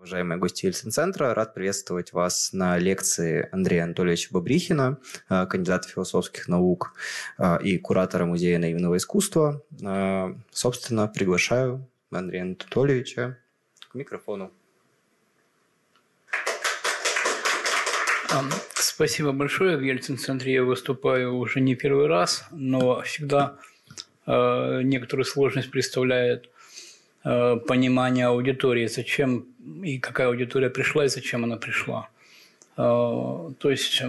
Уважаемые гости Ельцин-центра, рад приветствовать вас на лекции Андрея Анатольевича Бобрихина, э, кандидата философских наук э, и куратора Музея наивного искусства. Э, собственно, приглашаю Андрея Анатольевича к микрофону. Спасибо большое. В Ельцин-центре я выступаю уже не первый раз, но всегда некоторую сложность представляет понимание аудитории, зачем и какая аудитория пришла и зачем она пришла. А, то есть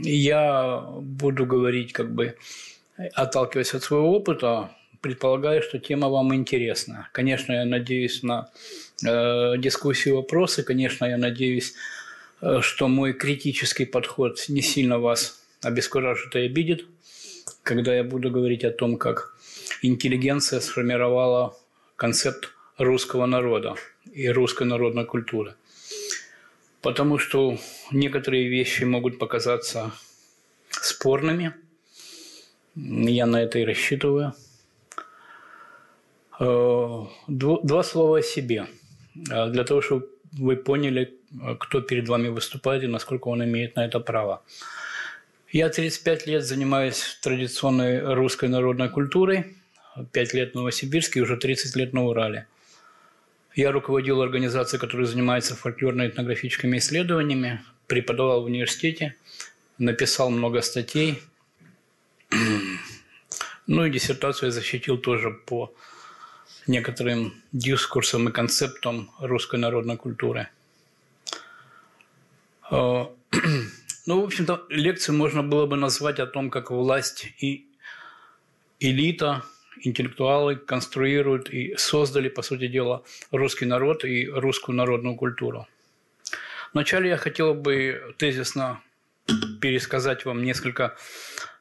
я буду говорить, как бы отталкиваясь от своего опыта, предполагаю, что тема вам интересна. Конечно, я надеюсь на э, дискуссию, вопросы. Конечно, я надеюсь, э, что мой критический подход не сильно вас обескуражит и обидит, когда я буду говорить о том, как интеллигенция сформировала концепт русского народа и русской народной культуры. Потому что некоторые вещи могут показаться спорными. Я на это и рассчитываю. Э, два слова о себе. Э, для того, чтобы вы поняли, кто перед вами выступает и насколько он имеет на это право. Я 35 лет занимаюсь традиционной русской народной культурой. 5 лет в Новосибирске уже 30 лет на Урале – я руководил организацией, которая занимается фольклорно-этнографическими исследованиями, преподавал в университете, написал много статей. Ну и диссертацию я защитил тоже по некоторым дискурсам и концептам русской народной культуры. А, ну, в общем-то, лекцию можно было бы назвать о том, как власть и элита – интеллектуалы конструируют и создали, по сути дела, русский народ и русскую народную культуру. Вначале я хотел бы тезисно пересказать вам несколько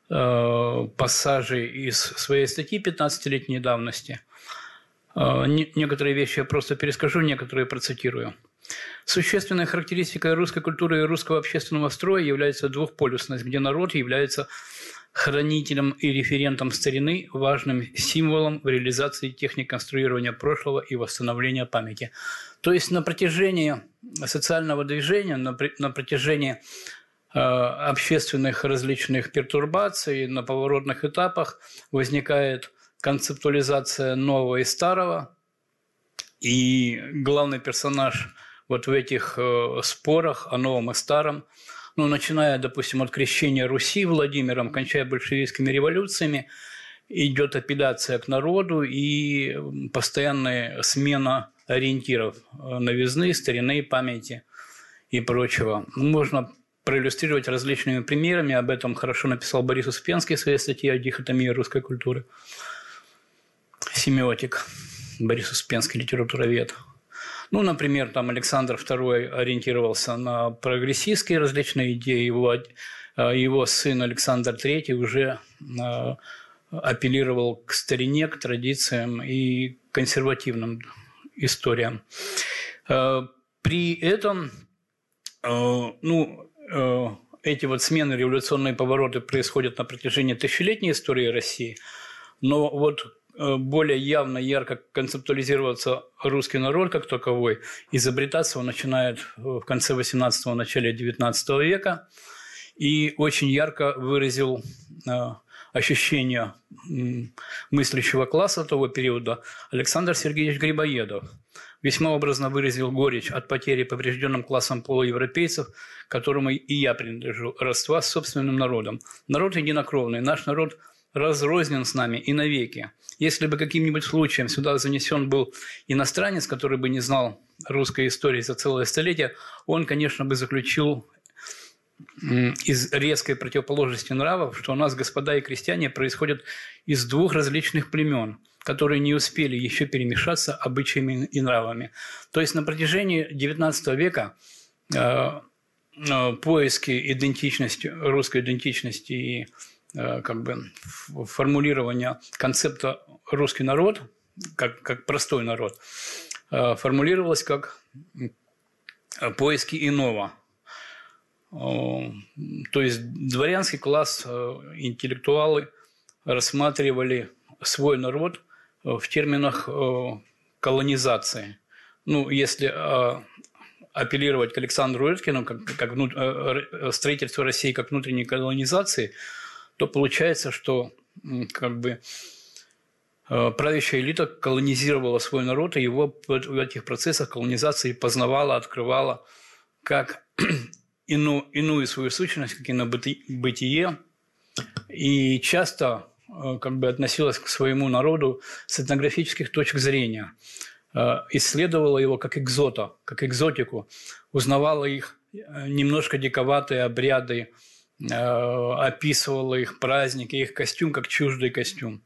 э, пассажей из своей статьи 15-летней давности. Э, не, некоторые вещи я просто перескажу, некоторые процитирую. Существенной характеристикой русской культуры и русского общественного строя является двухполюсность, где народ является хранителем и референтом старины, важным символом в реализации техник конструирования прошлого и восстановления памяти. То есть на протяжении социального движения, на, на протяжении э, общественных различных пертурбаций, на поворотных этапах возникает концептуализация нового и старого, и главный персонаж вот в этих э, спорах о новом и старом – ну, начиная, допустим, от крещения Руси Владимиром, кончая большевистскими революциями, идет апелляция к народу и постоянная смена ориентиров э, новизны, старины, памяти и прочего. Можно проиллюстрировать различными примерами. Об этом хорошо написал Борис Успенский в своей статье о дихотомии русской культуры. Семиотик. Борис Успенский, литературовед. Ну, например, там Александр II ориентировался на прогрессистские различные идеи, его, э, его сын Александр III уже э, апеллировал к старине, к традициям и консервативным историям. Э, при этом, ну, эти вот смены, революционные повороты происходят на протяжении тысячелетней истории России, но вот более явно, ярко концептуализироваться русский народ как таковой, изобретаться он начинает в конце 18-го, начале 19 века, и очень ярко выразил э, ощущение мыслящего класса того периода Александр Сергеевич Грибоедов. Весьма образно выразил горечь от потери поврежденным классом полуевропейцев, которому и я принадлежу, родства с собственным народом. Народ единокровный, наш народ – разрознен с нами и навеки. Если бы каким-нибудь случаем сюда занесен был иностранец, который бы не знал русской истории за целое столетие, он, конечно, бы заключил из резкой противоположности нравов, что у нас, господа и крестьяне, происходят из двух различных племен, которые не успели еще перемешаться обычаями и нравами. То есть на протяжении XIX века э, э, поиски идентичности, русской идентичности и как бы формулирования концепта «русский народ», как, как простой народ, э, формулировалось как поиски иного. То есть дворянский класс, э, интеллектуалы рассматривали свой народ в терминах колонизации. Ну, если апеллировать к Александру Рыткину, как, как строительство России как внутренней колонизации, то получается, что как бы правящая элита колонизировала свой народ, и его в этих процессах колонизации познавала, открывала как ину, иную свою сущность, как бытие, и часто э, как бы относилась к своему народу с этнографических точек зрения, э, исследовала его как экзота, как экзотику, узнавала их э, немножко диковатые обряды, описывала их праздники, их костюм как чуждый костюм.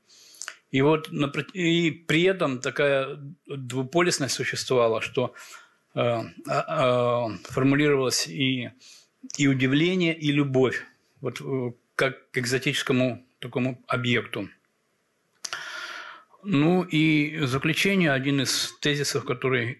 И вот и при этом такая двуполисность существовала, что а, а, формулировалось и, и удивление, и любовь, вот э, как к экзотическому такому объекту. Ну и заключение, один из тезисов, который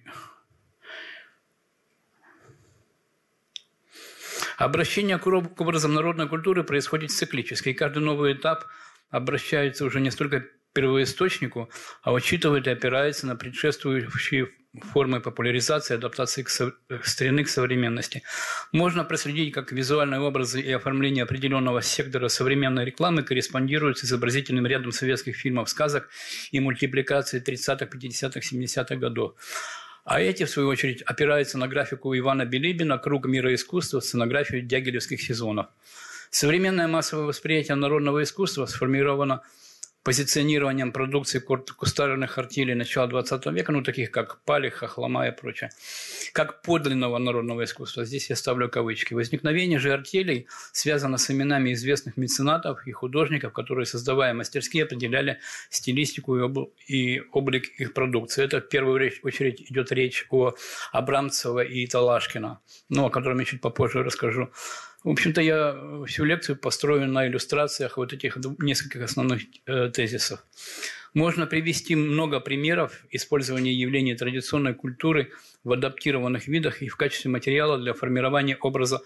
Обращение к образам народной культуры происходит циклически, и каждый новый этап обращается уже не столько первоисточнику, а учитывает и опирается на предшествующие формы популяризации, адаптации к со... старины к современности. Можно проследить, как визуальные образы и оформление определенного сектора современной рекламы корреспондируют с изобразительным рядом советских фильмов, сказок и мультипликаций 30-х, 50-х, 70-х годов. А эти, в свою очередь, опираются на графику Ивана Билибина «Круг мира искусства», сценографию дягилевских сезонов. Современное массовое восприятие народного искусства сформировано – позиционированием продукции кустарных артелей начала 20 века, ну, таких как Палих, Хохлома и прочее, как подлинного народного искусства. Здесь я ставлю кавычки. Возникновение же артелей связано с именами известных меценатов и художников, которые, создавая мастерские, определяли стилистику и, и облик их продукции. Это в первую очередь идет речь о Абрамцева и Талашкина, ну, о котором я чуть попозже расскажу. В общем-то, я э, всю лекцию построю на иллюстрациях вот этих нескольких основных э, тезисов. Можно привести много примеров использования явлений традиционной культуры в адаптированных видах и в качестве материала для формирования образа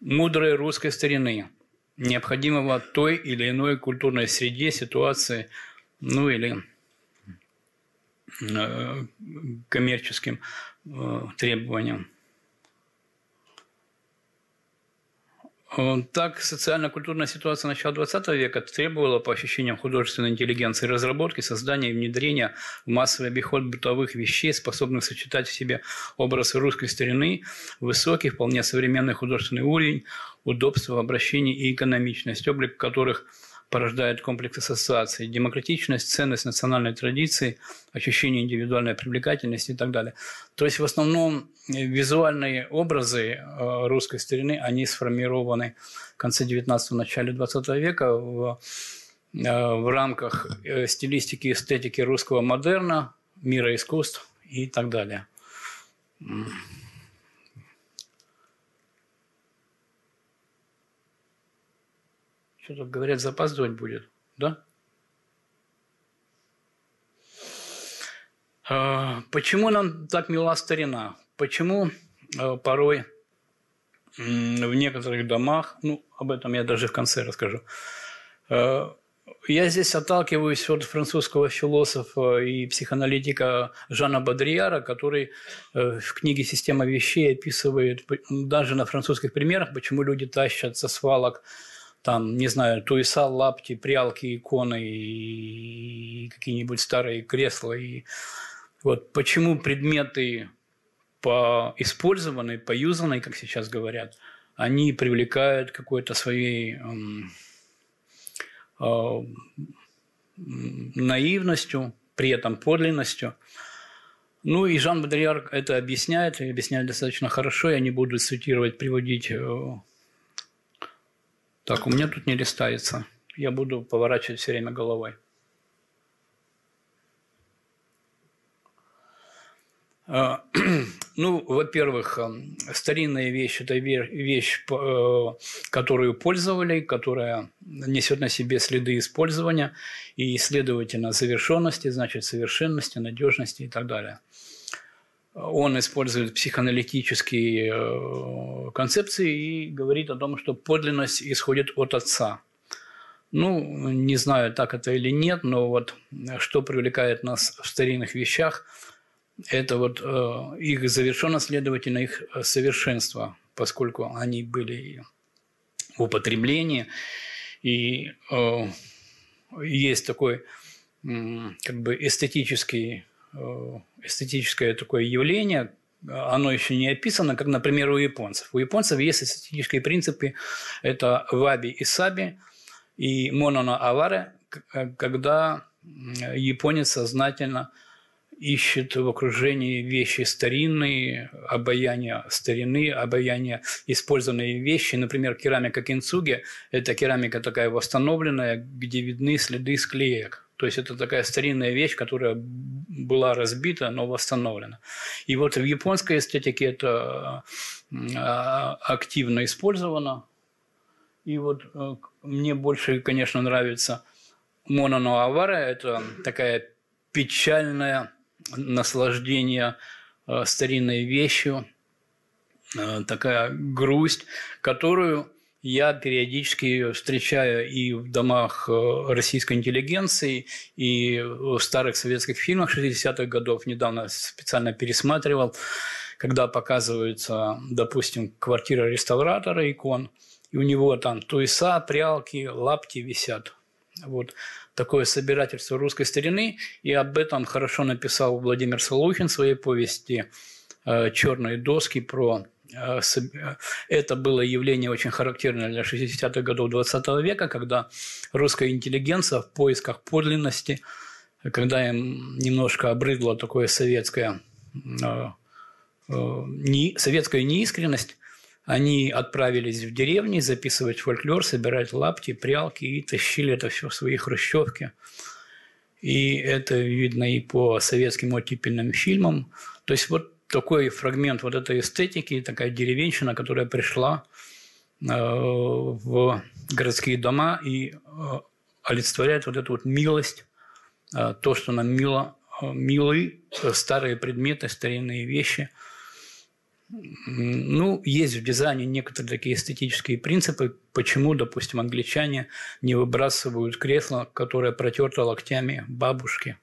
мудрой русской старины, необходимого той или иной культурной среде, ситуации, ну или э, коммерческим требованиям. Так, социально-культурная ситуация начала XX века требовала, по ощущениям художественной интеллигенции, разработки, создания и внедрения в массовый обиход бытовых вещей, способных сочетать в себе образы русской старины, высокий, вполне современный художественный уровень, удобство в обращении и экономичность, облик которых – порождает комплекс ассоциаций, демократичность, ценность национальной традиции, ощущение индивидуальной привлекательности и так далее. То есть в основном э, визуальные образы э, русской старины, они сформированы в конце 19-го, начале 20 века в, э, в рамках стилистики эстетики русского модерна, мира искусств и так далее. Тут говорят, запаздывать будет, да? А, почему нам так мила старина? Почему а, порой в некоторых домах, ну, об этом я даже в конце расскажу, а, я здесь отталкиваюсь от французского философа и психоаналитика Жана Бодрияра, который э, в книге «Система вещей» описывает даже на французских примерах, почему люди тащат со свалок там, не знаю, туеса, лапти, прялки, иконы и какие-нибудь старые кресла. И вот почему предметы по использованные, поюзанные, как сейчас говорят, они привлекают какой-то своей эм, э, наивностью, при этом подлинностью. Ну и Жан Бодрияр это объясняет, и объясняет достаточно хорошо. Я не буду цитировать, приводить э, так, у меня тут не листается. Я буду поворачивать все время головой. А, ну, во-первых, э, старинная вещь – это вещь, э, которую пользовали, которая несет на себе следы использования и, следовательно, завершенности, значит, совершенности, надежности и так далее – он использует психоаналитические э, концепции и говорит о том, что подлинность исходит от отца. Ну, не знаю, так это или нет, но вот что привлекает нас в старинных вещах, это вот э, их завершенность, следовательно, их совершенство, поскольку они были в употреблении. И э, есть такой как бы эстетический, э, эстетическое такое явление, оно еще не описано, как, например, у японцев. У японцев есть эстетические принципы, это ваби и саби, и монона аваре, когда японец сознательно ищет в окружении вещи старинные, обаяние старины, обаяние использованные вещи. Например, керамика кинцуги – это керамика такая восстановленная, где видны следы склеек. То есть это такая старинная вещь, которая была разбита, но восстановлена. И вот в японской эстетике это а, активно использовано. И вот э, мне больше, конечно, нравится Мононо Авара. Это такая печальная наслаждение э, старинной вещью, э, такая грусть, которую я периодически встречаю и в домах э, российской интеллигенции, и в старых советских фильмах 60-х годов. Недавно специально пересматривал, когда показывается, допустим, квартира реставратора икон, и у него там туеса, прялки, лапти висят. Вот такое собирательство русской старины, и об этом хорошо написал Владимир Солухин в своей повести э, «Черные доски» про это было явление очень характерное для 60-х годов 20 века, когда русская интеллигенция в поисках подлинности, когда им немножко обрыдло такое советское, не, советская неискренность, они отправились в деревни записывать фольклор, собирать лапти, прялки и тащили это все в свои хрущевки. И это видно и по советским оттепельным фильмам. То есть вот такой фрагмент вот этой эстетики, такая деревенщина, которая пришла э, в городские дома и э, олицетворяет вот эту вот милость, э, то, что нам мило, милы старые предметы, старинные вещи – ну, есть в дизайне некоторые такие эстетические принципы, почему, допустим, англичане не выбрасывают кресло, которое протерто локтями бабушки.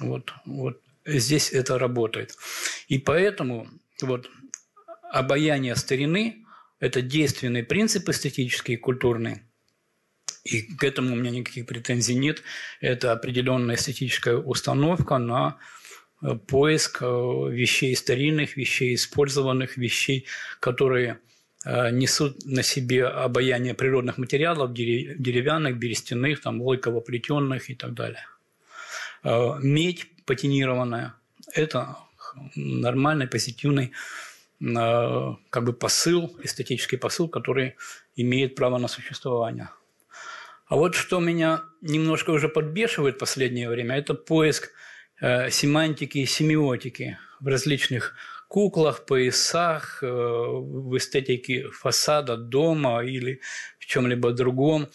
Вот, вот здесь это работает. И поэтому вот обаяние старины – это действенный принцип эстетический и культурный. И к этому у меня никаких претензий нет. Это определенная эстетическая установка на поиск э, вещей старинных, вещей использованных, вещей, которые э, несут на себе обаяние природных материалов, деревянных, берестяных, там, лойково-плетенных и так далее. Э, медь патинированная – это нормальный, позитивный как бы посыл, эстетический посыл, который имеет право на существование. А вот что меня немножко уже подбешивает в последнее время, это поиск – Э, семантики и семиотики в различных куклах, поясах, э, в эстетике фасада дома или в чем-либо другом.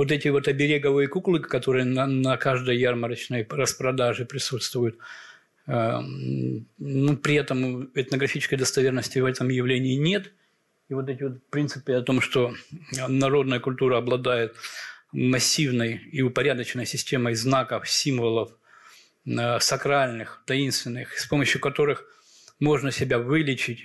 Вот эти вот обереговые куклы, которые на, на каждой ярмарочной распродаже присутствуют, э, ну, при этом этнографической достоверности в этом явлении нет. И вот эти вот принципы о том, что народная культура обладает массивной и упорядоченной системой знаков, символов, Э, сакральных, таинственных, с помощью которых можно себя вылечить.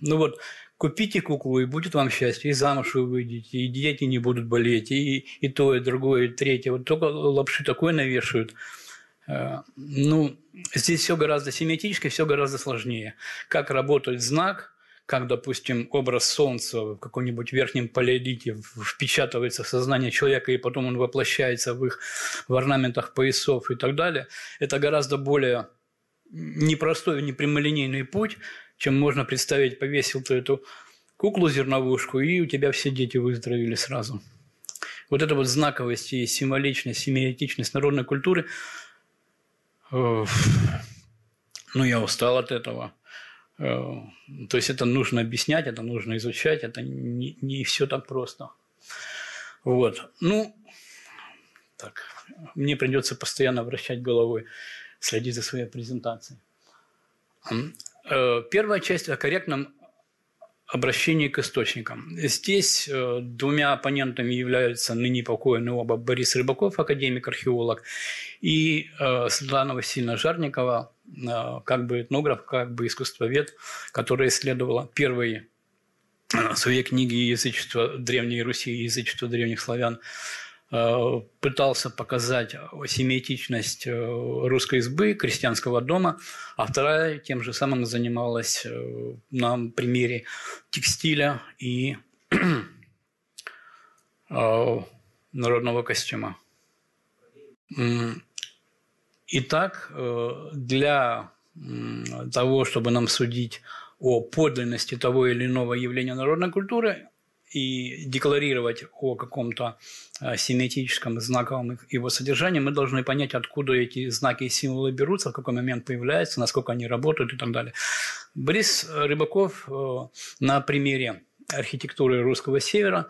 Ну вот, купите куклу, и будет вам счастье, и замуж вы выйдете, и дети не будут болеть, и, и то, и другое, и третье. Вот только лапши такое навешивают. Э, ну, здесь все гораздо семиотически, все гораздо сложнее. Как работает знак – как, допустим, образ Солнца в каком-нибудь верхнем палеолите впечатывается в сознание человека, и потом он воплощается в их в орнаментах поясов и так далее, это гораздо более непростой, непрямолинейный путь, чем можно представить, повесил ты эту куклу-зерновушку, и у тебя все дети выздоровели сразу. Вот эта вот знаковость и символичность, семиотичность народной культуры, ну, я устал от этого. Э, то есть это нужно объяснять, это нужно изучать, это не, не все так просто. Вот. Ну, так, мне придется постоянно вращать головой, следить за своей презентацией. Э, первая часть о корректном обращение к источникам. Здесь э, двумя оппонентами являются ныне покойный оба Борис Рыбаков, академик-археолог, и э, Светлана Васильевна Жарникова, как бы этнограф, как бы искусствовед, которая исследовала первые свои книги язычества Древней Руси и язычества древних славян пытался показать семиэтичность э, русской избы, крестьянского дома, а вторая тем же самым занималась э, на примере текстиля и народного костюма. Итак, для того, чтобы нам судить о подлинности того или иного явления народной культуры, и декларировать о каком-то э, семиотическом знаковом его содержании, мы должны понять, откуда эти знаки и символы берутся, в какой момент появляются, насколько они работают и так далее. Борис Рыбаков э, на примере архитектуры русского севера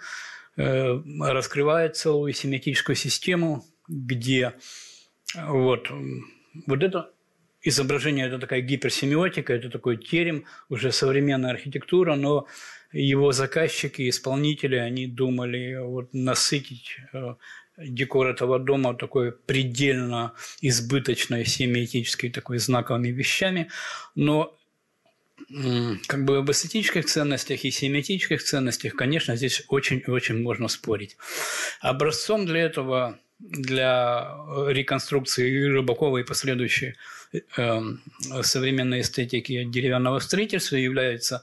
э, раскрывает целую семиотическую систему, где вот, вот это изображение – это такая гиперсемиотика, это такой терем, уже современная архитектура, но его заказчики, исполнители, они думали вот насытить э, декор этого дома такой предельно избыточной семиэтической такой знаковыми вещами, но как бы об эстетических ценностях и семиотических ценностях, конечно, здесь очень-очень можно спорить. Образцом для этого, для реконструкции Рыбакова и последующей э, современной эстетики деревянного строительства является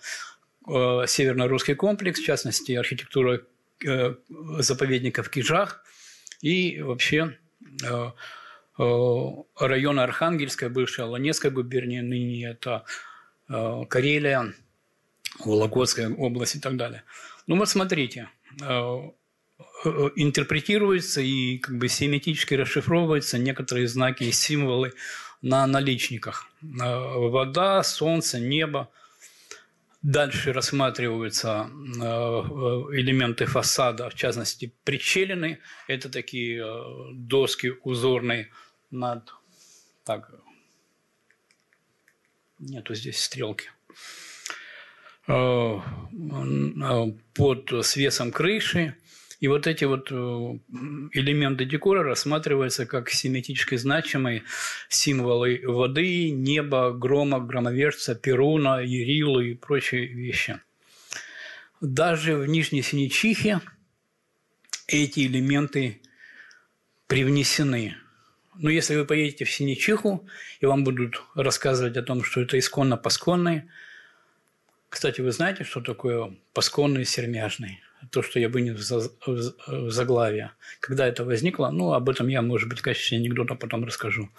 Э, северно-русский комплекс, в частности, архитектура э, заповедника в Кижах и вообще э, район Архангельская, бывшая Ланецкая губерния, ныне это Карелия, Вологодская область и так далее. Ну вот смотрите, интерпретируются и как бы семиотически расшифровываются некооторые знаки и символы на наличниках. Вода, солнце, небо – Дальше рассматриваются э, элементы фасада, в частности, причелины. Это такие э, доски узорные над... Так, нету здесь стрелки. Э, под свесом крыши и вот эти вот э, элементы декора рассматриваются как семитически значимые символы воды, неба, грома, громовержца, перуна, ерилы и прочие вещи. Даже в Нижней Синичихе эти элементы привнесены. Но если вы поедете в Синичиху, и вам будут рассказывать о том, что это исконно-посконные, кстати, вы знаете, что такое посконный и сермяжный? То, что я вынес в заглавие. Когда это возникло, ну, об этом я, может быть, в качестве анекдота потом расскажу.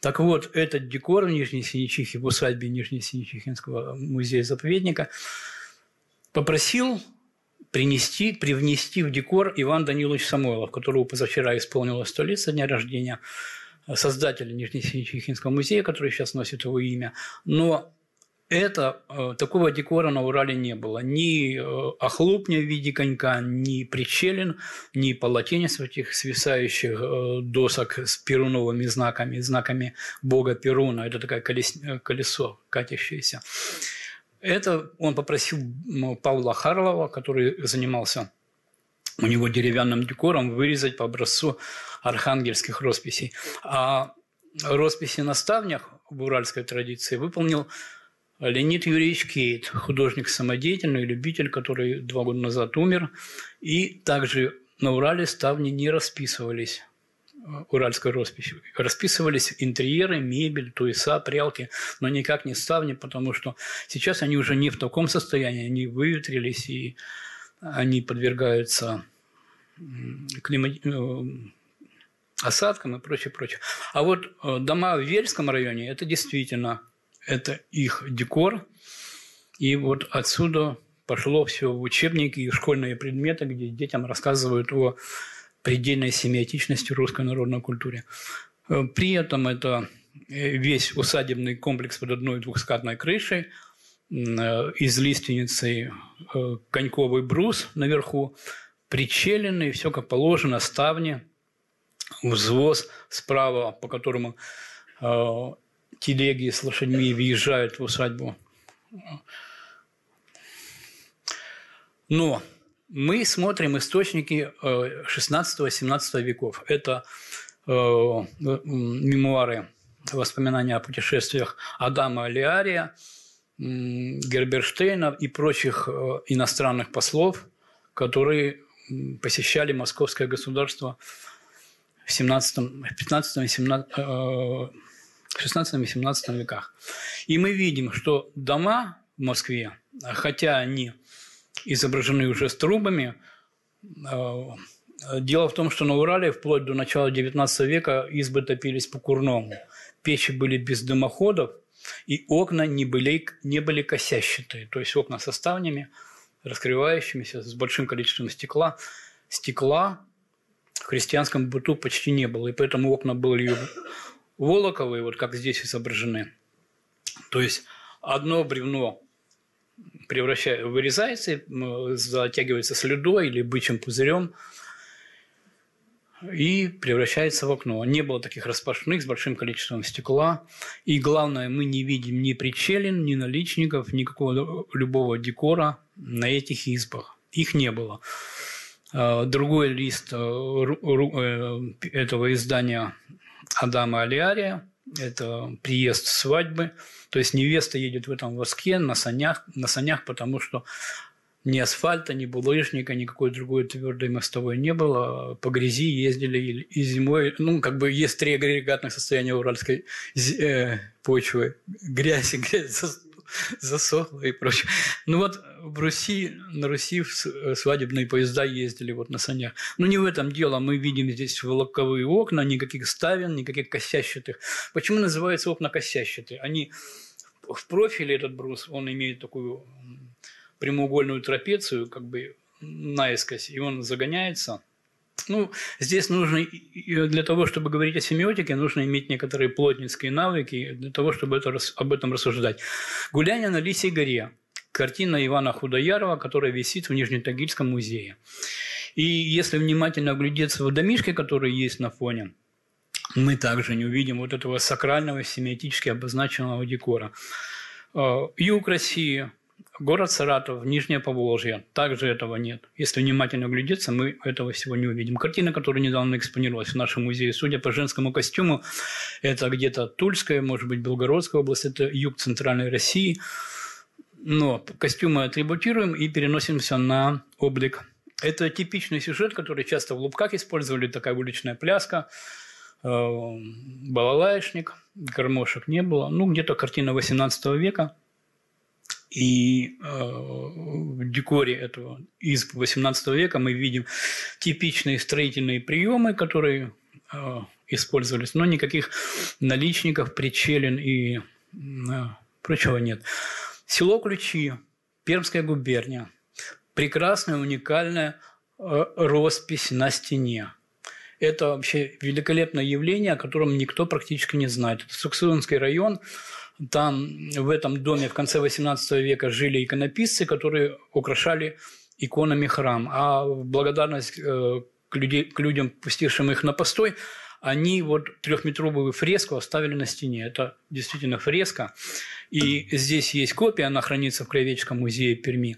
Так вот, этот декор в Нижней Синичихе, в усадьбе Нижнесиничихинского музея-заповедника, попросил принести, привнести в декор Иван Данилович Самойлов, которого позавчера исполнилось сто лет со дня рождения, создателя Нижнесиничихинского музея, который сейчас носит его имя. Но это, э, такого декора на Урале не было. Ни э, охлупня в виде конька, ни причелин, ни полотенец этих свисающих э, досок с перуновыми знаками, знаками бога Перуна. Это такое колес, колесо катящееся. Это он попросил Павла Харлова, который занимался у него деревянным декором, вырезать по образцу архангельских росписей. А росписи на ставнях в уральской традиции выполнил Леонид Юрьевич Кейт, художник самодеятельный, любитель, который два года назад умер. И также на Урале ставни не расписывались э, уральской росписью. Расписывались интерьеры, мебель, туеса, прялки, но никак не ставни, потому что сейчас они уже не в таком состоянии, они выветрились и они подвергаются климат... Э, осадкам и прочее, прочее. А вот э, дома в Вельском районе – это действительно это их декор. И вот отсюда пошло все в учебники и школьные предметы, где детям рассказывают о предельной семиотичности русской народной культуре. Э, при этом это э, весь усадебный комплекс под одной двухскатной крышей, э, из лиственницы коньковый брус наверху, причеленный, все как положено, ставни, взвоз справа, по которому телеги с лошадьми въезжают в усадьбу. Но мы смотрим источники 16-17 э, веков. Это э, мемуары, воспоминания о путешествиях Адама Алиария, Герберштейна и прочих э, иностранных послов, которые посещали московское государство в 17, 15 и 17, 16 и 17 веках. И мы видим, что дома в Москве, хотя они изображены уже с трубами. Э, дело в том, что на Урале вплоть до начала XIX века избы топились по-курному. Печи были без дымоходов, и окна не были, не были косящатые, то есть окна со ставнями, раскрывающимися, с большим количеством стекла. Стекла в христианском быту почти не было, и поэтому окна были волоковые, вот как здесь изображены. То есть одно бревно превращается, вырезается, затягивается слюдой или бычьим пузырем и превращается в окно. Не было таких распашных с большим количеством стекла. И главное, мы не видим ни причелин, ни наличников, никакого любого декора на этих избах. Их не было. А, другой лист э, э, этого издания Адама Алиария – это приезд свадьбы – то есть невеста едет в этом воске на санях, на санях, потому что ни асфальта, ни булыжника, никакой другой твердой мостовой не было. По грязи ездили и зимой. Ну, как бы есть три агрегатных состояния уральской э, почвы. Грязь и грязь засохло и прочее. Ну вот в Руси, на Руси свадебные поезда ездили вот на санях. Но не в этом дело. Мы видим здесь волоковые окна, никаких ставен, никаких косящатых. Почему называются окна косящатые? Они в профиле этот брус, он имеет такую прямоугольную трапецию, как бы наискось, и он загоняется. Ну, здесь нужно, для того, чтобы говорить о семиотике, нужно иметь некоторые плотницкие навыки для того, чтобы это, об этом рассуждать. «Гуляние на Лисей горе» – картина Ивана Худоярова, которая висит в Нижнетагильском музее. И если внимательно оглядеться в домишке, который есть на фоне, мы также не увидим вот этого сакрального, семиотически обозначенного декора. Э, юг России, Город Саратов, Нижнее Поволжье. Также этого нет. Если внимательно глядеться, мы этого всего не увидим. Картина, которая недавно экспонировалась в нашем музее, судя по женскому костюму, это где-то Тульская, может быть, Белгородская область, это юг Центральной России. Но костюмы атрибутируем и переносимся на облик. Это типичный сюжет, который часто в лубках использовали, такая уличная пляска, э, балалаечник, гармошек не было. Ну, где-то картина 18 века – и э, в декоре этого из 18 века мы видим типичные строительные приемы, которые э, использовались, но никаких наличников, причелин и э, прочего нет. Село Ключи, Пермская губерния. Прекрасная, уникальная э, роспись на стене. Это вообще великолепное явление, о котором никто практически не знает. Это Суксунский район, там в этом доме в конце XVIII века жили иконописцы, которые украшали иконами храм. А в благодарность э, к, людей, к людям, пустившим их на постой, они вот трехметровую фреску оставили на стене. Это действительно фреска. И здесь есть копия, она хранится в Краеведческом музее Перми.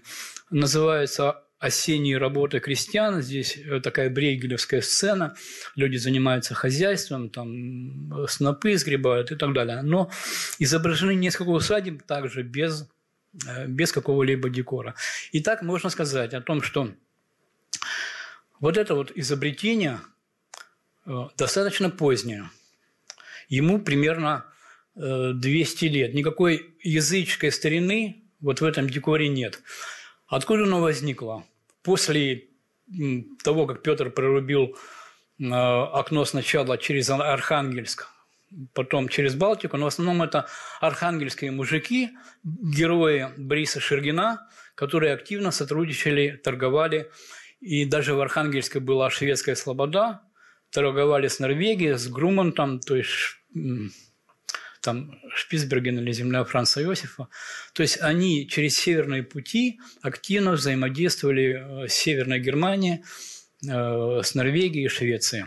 Называется осенние работы крестьян. Здесь э, такая брейгелевская сцена. Люди занимаются хозяйством, там э, снопы сгребают и так далее. Но изображены несколько усадеб также без, э, без какого-либо декора. И так можно сказать о том, что вот это вот изобретение достаточно позднее. Ему примерно 200 лет. Никакой языческой старины вот в этом декоре нет. Откуда оно возникло? После того, как Петр прорубил э, окно сначала через Архангельск, потом через Балтику, но в основном это архангельские мужики, герои Бориса Шергина, которые активно сотрудничали, торговали. И даже в Архангельске была шведская слобода, торговали с Норвегией, с Грумантом, то есть там Шпицберген или земля Франца Иосифа. То есть они через северные пути активно взаимодействовали э, с Северной Германией, э, с Норвегией и Швецией.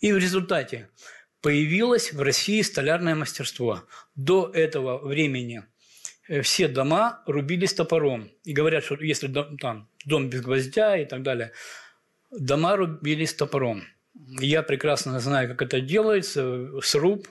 И в результате появилось в России столярное мастерство. До этого времени э, все дома рубились топором. И говорят, что если там дом без гвоздя и так далее, дома рубились топором. Я прекрасно знаю, как это делается. Сруб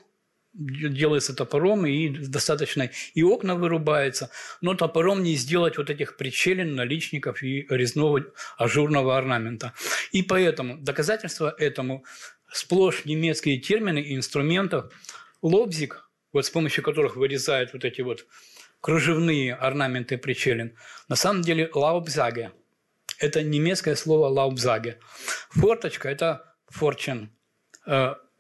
делается топором и достаточно и окна вырубаются, но топором не сделать вот этих причелин, наличников и резного ажурного орнамента. И поэтому доказательство этому сплошь немецкие термины и инструментов. Лобзик, вот с помощью которых вырезают вот эти вот кружевные орнаменты причелин, на самом деле лаубзаге. Это немецкое слово лаубзаге. Форточка – это форчен.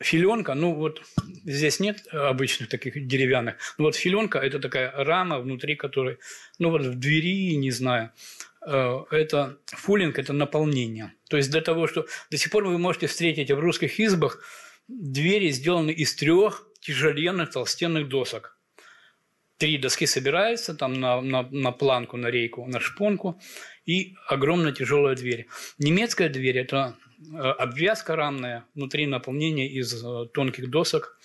Филенка, ну вот здесь нет обычных таких деревянных, но вот филенка – это такая рама, внутри которой, ну вот в двери, не знаю, э, это фулинг, это наполнение. То есть для того, что до сих пор вы можете встретить в русских избах двери сделаны из трех тяжеленных толстенных досок. Три доски собираются там на, на, на планку, на рейку, на шпонку, и огромная тяжелая дверь. Немецкая дверь – это обвязка рамная, внутри наполнение из э, тонких досок.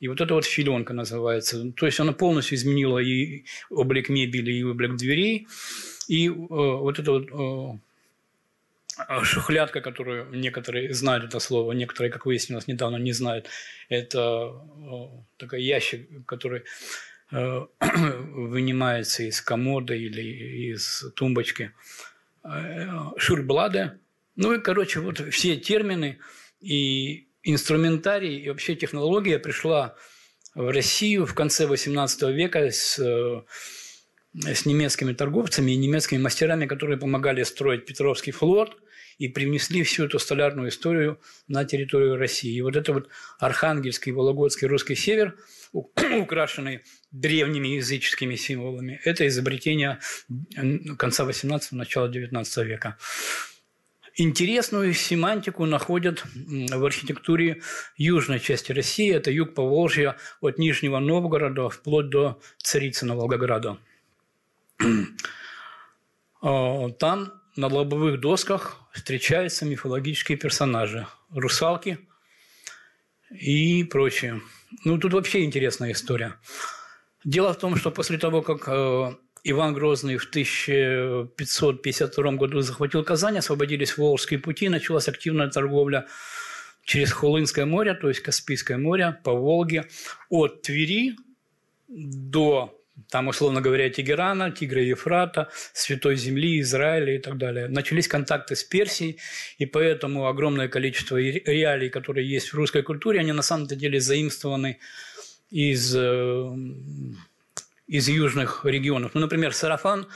И вот это вот филенка называется. То есть она полностью изменила и облик мебели, и облик дверей. И э, вот это вот э, шухлядка, которую некоторые знают это слово, некоторые, как выяснилось недавно, не знают. Это э, такой ящик, который э, вынимается из комода или из тумбочки. Э, Шурблады. Ну и, короче, вот все термины и инструментарий и вообще технология пришла в Россию в конце XVIII века с, э, с немецкими торговцами и немецкими мастерами, которые помогали строить Петровский флот и привнесли всю эту столярную историю на территорию России. И вот это вот Архангельский, Вологодский, Русский север, украшенный древними языческими символами, это изобретение конца XVIII – начала XIX века. Интересную семантику находят в архитектуре южной части России. Это юг Поволжья от Нижнего Новгорода вплоть до Царицына Волгограда. А, там на лобовых досках встречаются мифологические персонажи. Русалки и прочее. Ну, тут вообще интересная история. Дело в том, что после того, как э, Иван Грозный в 1552 году захватил Казань, освободились Волжские пути, началась активная торговля через Холынское море, то есть Каспийское море, по Волге, от Твери до, там, условно говоря, Тегерана, Тигра Ефрата, Святой Земли, Израиля и так далее. Начались контакты с Персией, и поэтому огромное количество реалий, которые есть в русской культуре, они на самом деле заимствованы из э, из южных регионов. Ну, например, сарафан,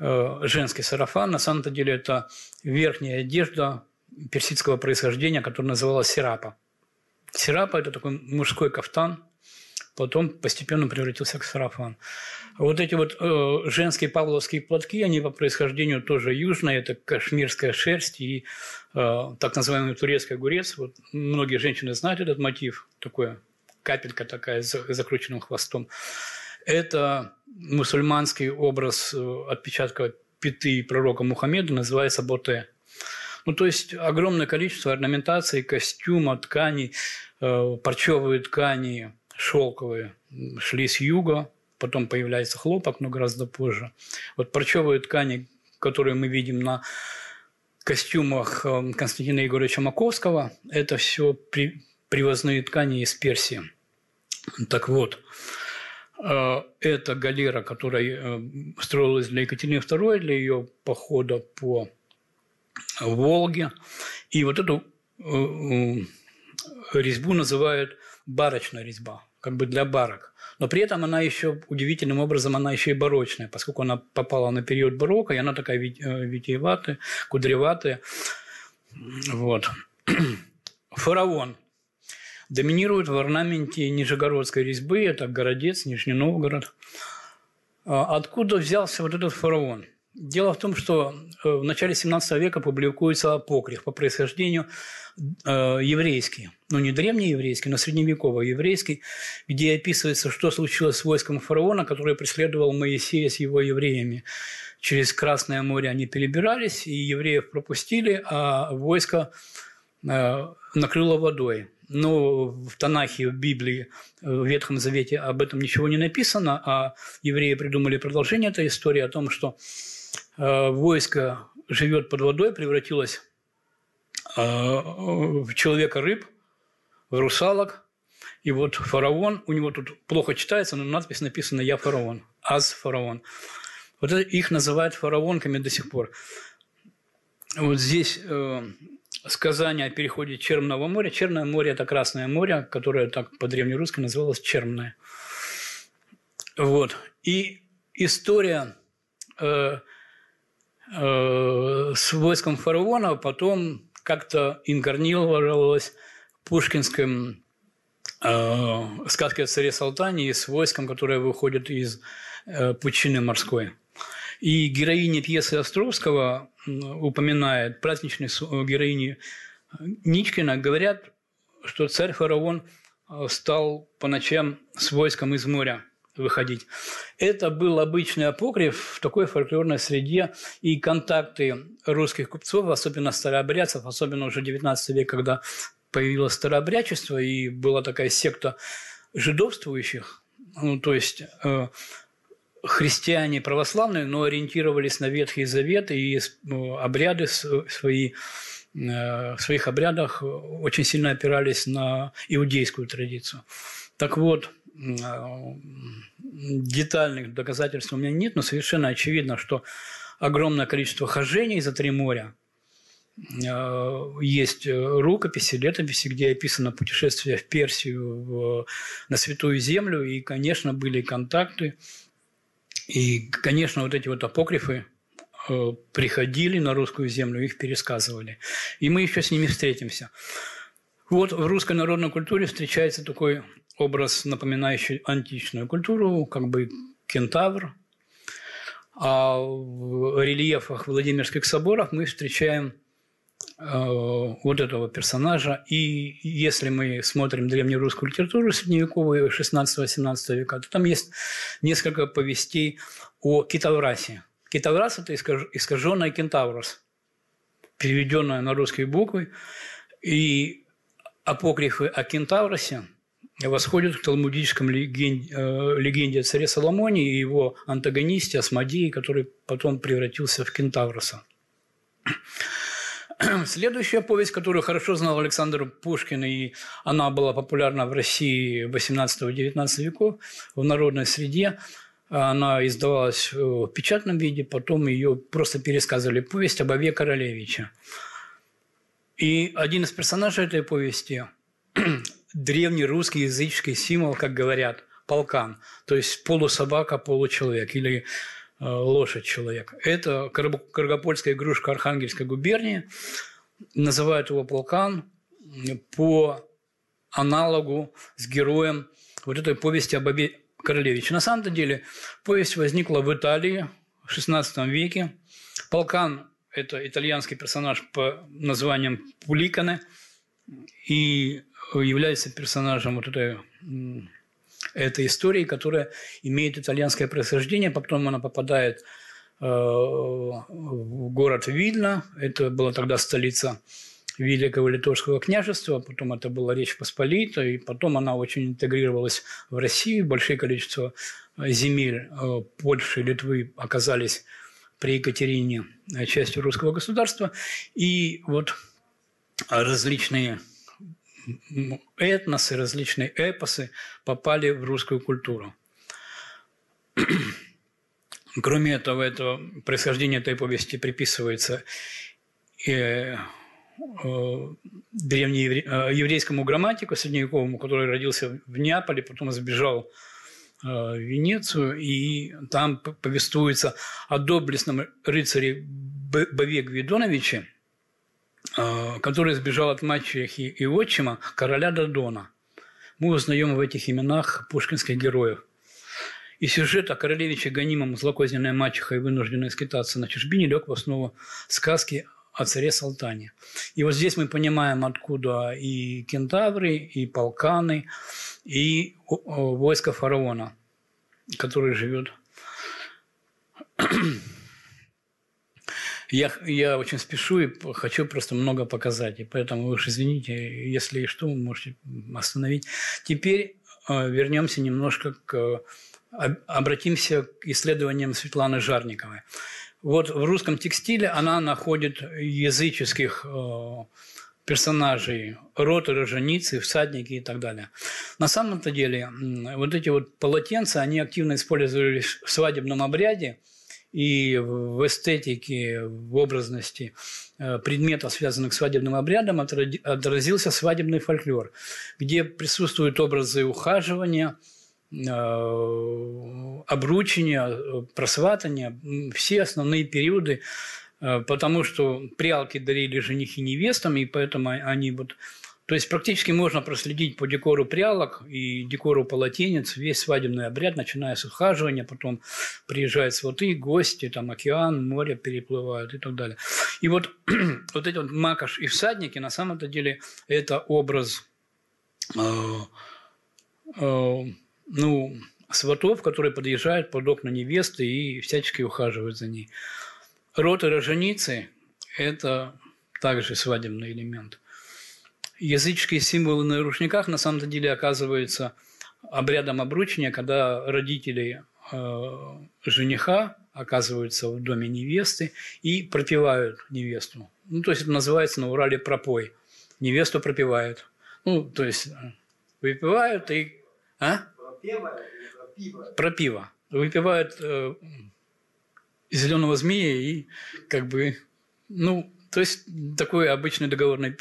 э, женский сарафан, на самом деле это верхняя одежда персидского происхождения, которая называлась сирапа. Сирапа – это такой мужской кафтан, потом постепенно превратился в сарафан. Вот эти вот э, женские павловские платки, они по происхождению тоже южные, это кашмирская шерсть и э, так называемый турецкий огурец. Вот многие женщины знают этот мотив, такое капелька такая с закрученным хвостом. Это мусульманский образ э, отпечатка пяты пророка Мухаммеда называется боте. Ну, то есть огромное количество орнаментации, костюма, тканей, э, парчевые ткани, шелковые шли с юга, потом появляется хлопок, но гораздо позже. Вот парчевые ткани, которые мы видим на костюмах э, Константина Егоровича Маковского, это все при, привозные ткани из Персии. Так вот, это галера, которая э, строилась для Екатерины II, для ее похода по Волге. И вот эту э, резьбу называют барочная резьба, как бы для барок. Но при этом она еще удивительным образом, она еще и барочная, поскольку она попала на период барокко, и она такая витиеватая, кудреватая. Вот. Фараон Доминирует в орнаменте нижегородской резьбы, это Городец, Нижний Новгород. А откуда взялся вот этот фараон? Дело в том, что э, в начале 17 века публикуется апокриф по происхождению э, еврейский. Ну, не древнееврейский, но средневековый еврейский, где описывается, что случилось с войском фараона, который преследовал Моисея с его евреями. Через Красное море они перебирались, и евреев пропустили, а войско Э, накрыло водой. Но в Танахе, в Библии, в Ветхом Завете об этом ничего не написано, а евреи придумали продолжение этой истории о том, что э, войско живет под водой, превратилось э, в человека рыб, в русалок, и вот фараон, у него тут плохо читается, но надпись написана «Я фараон», «Аз фараон». Вот это их называют фараонками до сих пор. Вот здесь э, сказание о переходе Черного моря. Черное море – это Красное море, которое так по-древнерусски называлось Черное. Вот. И история э, э, с войском фараона потом как-то инкарнировалась в пушкинском э, сказке о царе Салтане с войском, которое выходит из э, пучины морской. И героиня пьесы Островского упоминает, праздничной э, героини Ничкина, говорят, что царь фараон э, стал по ночам с войском из моря выходить. Это был обычный апокриф в такой фольклорной среде, и контакты русских купцов, особенно старообрядцев, особенно уже 19 век, когда появилось старообрядчество, и была такая секта жидовствующих, ну, то есть э, христиане православные, но ориентировались на Ветхий Завет и ну, обряды свои, э, в своих обрядах очень сильно опирались на иудейскую традицию. Так вот, э, детальных доказательств у меня нет, но совершенно очевидно, что огромное количество хожений за три моря э, есть рукописи, летописи, где описано путешествие в Персию, на Святую Землю, и, конечно, были контакты и, конечно, вот эти вот апокрифы э, приходили на русскую землю, их пересказывали. И мы еще с ними встретимся. Вот в русской народной культуре встречается такой образ, напоминающий античную культуру, как бы кентавр. А в рельефах Владимирских соборов мы встречаем вот этого персонажа. И если мы смотрим древнерусскую литературу средневековую 16-18 века, то там есть несколько повестей о Китаврасе. Китаврас – это искаженная кентаврос, переведенная на русские буквы. И апокрифы о кентавросе восходят к талмудическому легенде, э, легенде о царе Соломоне и его антагонисте Асмодии, который потом превратился в кентавроса. Следующая повесть, которую хорошо знал Александр Пушкин, и она была популярна в России 18-19 веков в народной среде, она издавалась в печатном виде, потом ее просто пересказывали. Повесть об Ове Королевича. И один из персонажей этой повести – древний русский языческий символ, как говорят, полкан, то есть полусобака, получеловек, или лошадь человека. Это Каргопольская игрушка Архангельской губернии. Называют его полкан по аналогу с героем вот этой повести об Абе Королевиче. На самом деле повесть возникла в Италии в XVI веке. Полкан – это итальянский персонаж по названием Пуликане и является персонажем вот этой этой истории, которая имеет итальянское происхождение, потом она попадает э, в город Вильна, это была тогда столица Великого Литовского княжества, потом это была Речь Посполита, и потом она очень интегрировалась в Россию, большое количество э, земель э, Польши Литвы оказались при Екатерине частью русского государства, и вот различные этносы, различные эпосы попали в русскую культуру. Кроме этого, это происхождение этой повести приписывается и, э, древнееврейскому э, грамматику средневековому, который родился в Неаполе, потом сбежал э, в Венецию, и там повествуется о доблестном рыцаре Баве Гвидоновиче, который сбежал от мачехи и отчима короля Дадона. Мы узнаем в этих именах пушкинских героев. И сюжет о королевиче гонимом злокозненной мачехой, вынужденной скитаться на чужбине, лег в основу сказки о царе Салтане. И вот здесь мы понимаем, откуда и кентавры, и полканы, и войско фараона, который живет Я, я очень спешу и хочу просто много показать. И поэтому вы уж извините, если что, вы можете остановить. Теперь э, вернемся немножко к... Обратимся к исследованиям Светланы Жарниковой. Вот в русском текстиле она находит языческих э, персонажей, роты, роженицы, всадники и так далее. На самом-то деле вот эти вот полотенца, они активно использовались в свадебном обряде – и в эстетике, в образности э, предметов, связанных с свадебным обрядом, отразился свадебный фольклор, где присутствуют образы ухаживания, э, обручения, просватания, все основные периоды, э, потому что прялки дарили женихи невестам, и поэтому они вот то есть практически можно проследить по декору прялок и декору полотенец весь свадебный обряд, начиная с ухаживания, потом приезжают сваты, гости, там океан, море переплывают и так далее. И вот, вот эти вот макаш и всадники, на самом-то деле, это образ э, э, ну, сватов, которые подъезжают под окна невесты и всячески ухаживают за ней. Рот роженицы – это также свадебный элемент языческие символы на рушниках на самом деле оказываются обрядом обручения, когда родители э, жениха оказываются в доме невесты и пропивают невесту. Ну, то есть это называется на Урале пропой. Невесту пропивают. Ну, то есть э, выпивают и... А? Пропива. Выпивают э, зеленого змея и как бы... Ну, то есть такой обычный договорный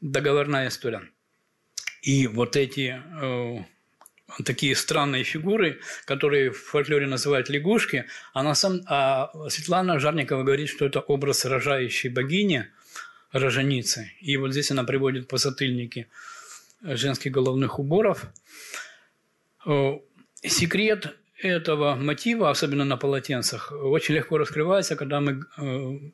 договорная история. И вот эти э, такие странные фигуры, которые в фольклоре называют лягушки, а, на сам, а Светлана Жарникова говорит, что это образ рожающей богини, роженицы. И вот здесь она приводит по затыльнике женских головных уборов. Э, секрет этого мотива, особенно на полотенцах, очень легко раскрывается, когда мы э,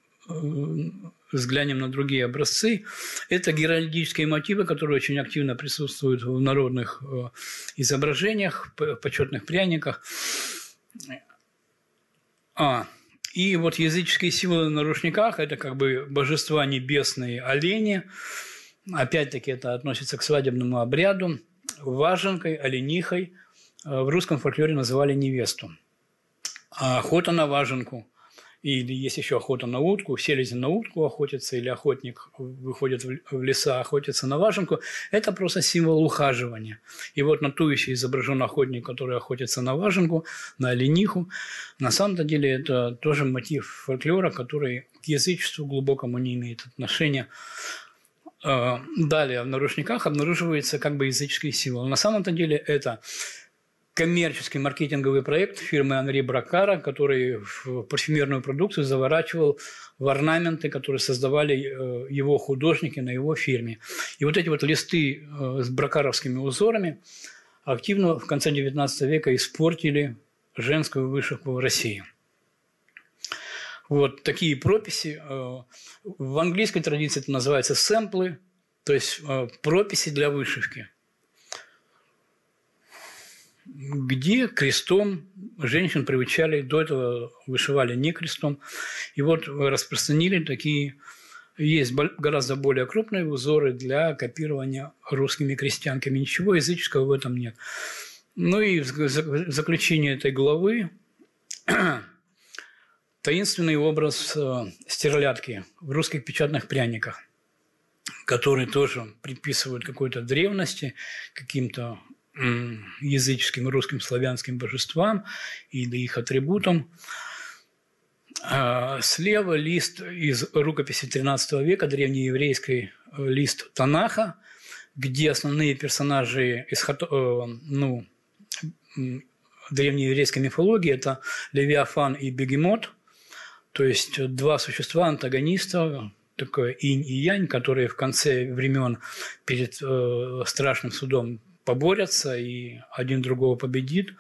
взглянем на другие образцы, это геральдические мотивы, которые очень активно присутствуют в народных э, изображениях, почетных пряниках. А, и вот языческие символы на рушниках – это как бы божества небесные олени. Опять-таки это относится к свадебному обряду. Важенкой, оленихой э, в русском фольклоре называли невесту. А охота на важенку – или есть еще охота на утку, селезень на утку охотится, или охотник выходит в леса, охотится на важенку. Это просто символ ухаживания. И вот на туище изображен охотник, который охотится на важенку, на олениху. На самом деле это тоже мотив фольклора, который к язычеству глубокому не имеет отношения. А, далее в нарушниках обнаруживается как бы языческий символ. На самом-то деле это коммерческий маркетинговый проект фирмы Анри Бракара, который в парфюмерную продукцию заворачивал в орнаменты, которые создавали э, его художники на его фирме. И вот эти вот листы э, с бракаровскими узорами активно в конце XIX века испортили женскую вышивку в России. Вот такие прописи. Э, в английской традиции это называется сэмплы, то есть прописи для вышивки – где крестом женщин приучали, до этого вышивали не крестом. И вот распространили такие, есть гораздо более крупные узоры для копирования русскими крестьянками. Ничего языческого в этом нет. Ну и в заключение этой главы таинственный образ э, стерлядки в русских печатных пряниках, который тоже приписывают какой-то древности, каким-то языческим русским славянским божествам или их атрибутам. А слева лист из рукописи XIII века, древнееврейский э, лист Танаха, где основные персонажи из э, ну, древнееврейской мифологии – это Левиафан и Бегемот, то есть два существа, антагониста, такое инь и янь, которые в конце времен перед э, страшным судом поборются, и один другого победит.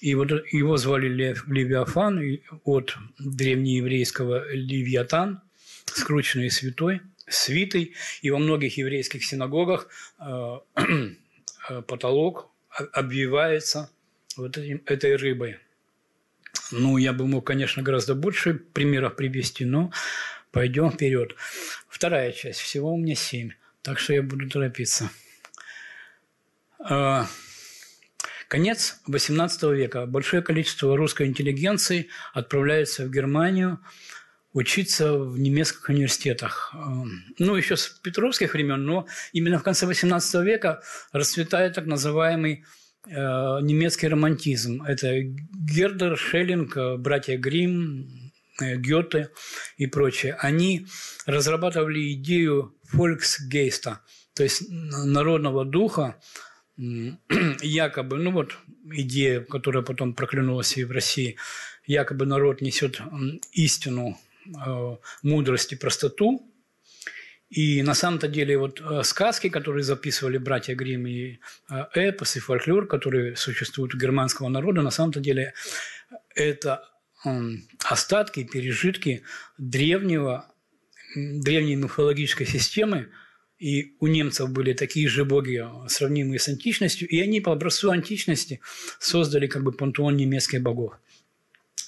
И вот его звали Лев, Левиафан от древнееврейского Левиатан, скрученный святой, свитой. И во многих еврейских синагогах э, потолок обвивается вот этим, этой рыбой. Ну, я бы мог, конечно, гораздо больше примеров привести, но пойдем вперед. Вторая часть. Всего у меня семь. Так что я буду торопиться. А, конец XVIII века. Большое количество русской интеллигенции отправляется в Германию учиться в немецких университетах. А, ну, еще с петровских времен, но именно в конце XVIII века расцветает так называемый э, немецкий романтизм. Это Гердер, Шеллинг, братья Грим, э, Гёте и прочее. Они разрабатывали идею фольксгейста, то есть народного духа, якобы, ну вот идея, которая потом проклюнулась и в России, якобы народ несет истину, э, мудрость и простоту, и на самом-то деле вот э, сказки, которые записывали братья Гримм, и э, эпос, и фольклор, которые существуют у германского народа, на самом-то деле это остатки, пережитки древнего, древней мифологической системы, и у немцев были такие же боги, сравнимые с античностью, и они по образцу античности создали как бы пантеон немецких богов.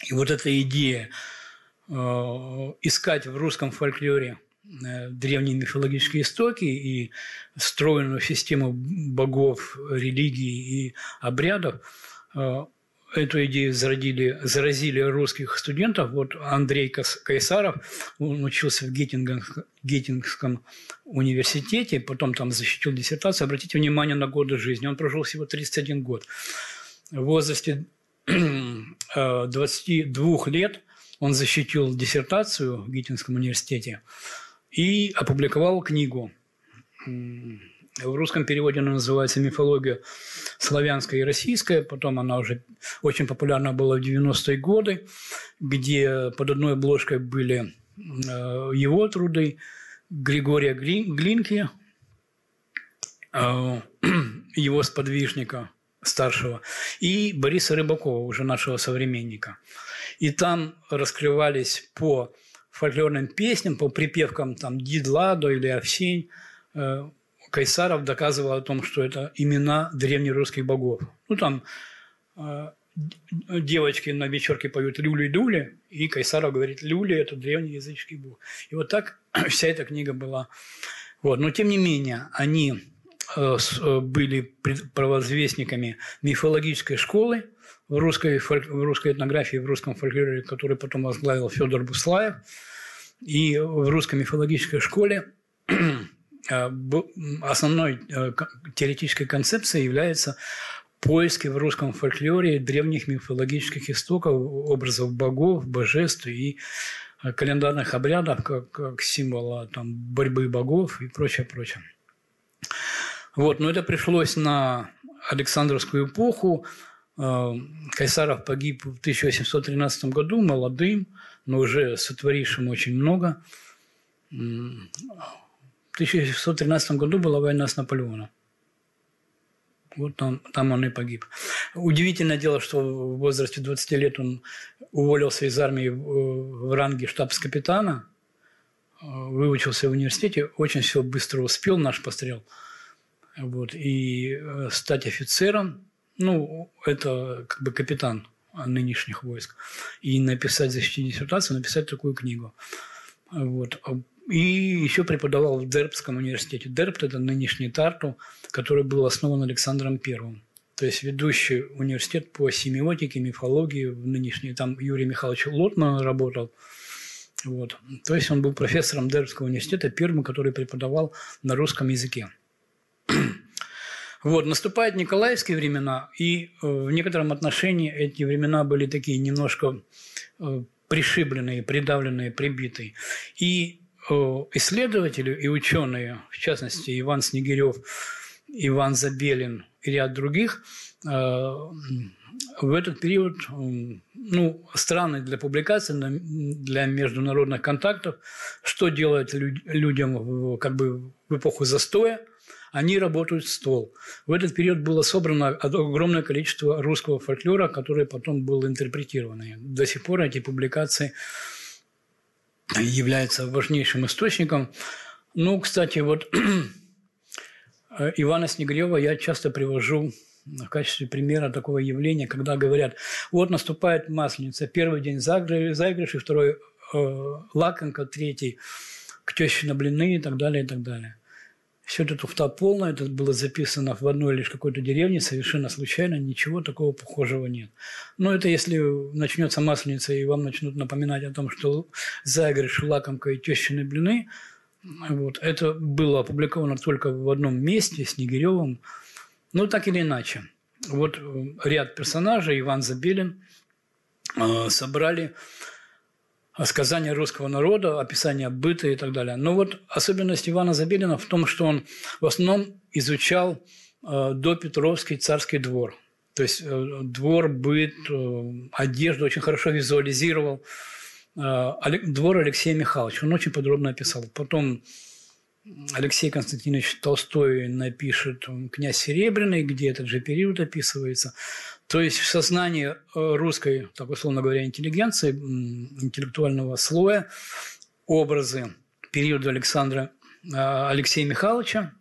И вот эта идея э, искать в русском фольклоре э, древние мифологические истоки и стройную систему богов, религий и обрядов, э, эту идею зародили, заразили русских студентов. Вот Андрей Кайсаров, он учился в Геттингском университете, потом там защитил диссертацию. Обратите внимание на годы жизни. Он прожил всего 31 год. В возрасте 22 лет он защитил диссертацию в Геттингском университете и опубликовал книгу в русском переводе она называется «Мифология славянская и российская». Потом она уже очень популярна была в 90-е годы, где под одной обложкой были э, его труды Григория Глинки, э, его сподвижника старшего, и Бориса Рыбакова, уже нашего современника. И там раскрывались по фольклорным песням, по припевкам там «Дидладо» или «Овсень», э, Кайсаров доказывал о том, что это имена древнерусских богов. Ну, там э, девочки на вечерке поют «Люли Дули», и Кайсаров говорит «Люли» – это древний языческий бог. И вот так вся эта книга была. Вот. Но, тем не менее, они э, э, были провозвестниками мифологической школы в русской, в русской этнографии, в русском фольклоре, который потом возглавил Федор Буслаев. И в русской мифологической школе основной э, теоретической концепцией является поиски в русском фольклоре древних мифологических истоков, образов богов, божеств и э, календарных обрядов как, как символа там, борьбы богов и прочее, прочее. Вот, но это пришлось на Александровскую эпоху. Кайсаров погиб в 1813 году, молодым, но уже сотворившим очень много. 1613 году была война с Наполеоном. Вот там, там он и погиб. Удивительное дело, что в возрасте 20 лет он уволился из армии в, в ранге штабс-капитана, выучился в университете, очень все быстро успел, наш пострел. Вот, и э, стать офицером, ну, это как бы капитан нынешних войск, и написать, защитить диссертацию, написать такую книгу. Вот. И еще преподавал в Дербском университете. Дербт – это нынешний Тарту, который был основан Александром Первым. То есть ведущий университет по семиотике, мифологии в нынешней. Там Юрий Михайлович Лотман работал. Вот. То есть он был профессором Дербского университета, первым, который преподавал на русском языке. Вот, наступают Николаевские времена, и э, в некотором отношении эти времена были такие немножко э, пришибленные, придавленные, прибитые. И исследователи и ученые, в частности Иван Снегирев, Иван Забелин и ряд других, э, в этот период, ну, странный для публикации, для международных контактов, что делать людям как бы в эпоху застоя, они работают стол. В этот период было собрано огромное количество русского фольклора, который потом был интерпретирован. До сих пор эти публикации является важнейшим источником. Ну, кстати, вот Ивана Снегирева я часто привожу в качестве примера такого явления, когда говорят, вот наступает Масленица, первый день заигрыш, и второй э, лакомка, третий к теще на блины и так далее, и так далее. Все это туфта полная, это было записано в одной лишь какой-то деревне, совершенно случайно, ничего такого похожего нет. Но это если начнется масленица, и вам начнут напоминать о том, что заигрыш, лакомка и тещины блины, вот, это было опубликовано только в одном месте, с Снегиревым, но так или иначе. Вот э, ряд персонажей, Иван Забелин, э, собрали сказания русского народа, описание быта и так далее. Но вот особенность Ивана Забелина в том, что он в основном изучал э, до Петровский царский двор. То есть э, двор, быт, э, одежду очень хорошо визуализировал. Двор Алексея Михайловича. Он очень подробно описал. Потом Алексей Константинович Толстой напишет «Князь Серебряный», где этот же период описывается. То есть в сознании э, русской, так условно говоря, интеллигенции, интеллектуального слоя, образы периода Александра э, Алексея Михайловича,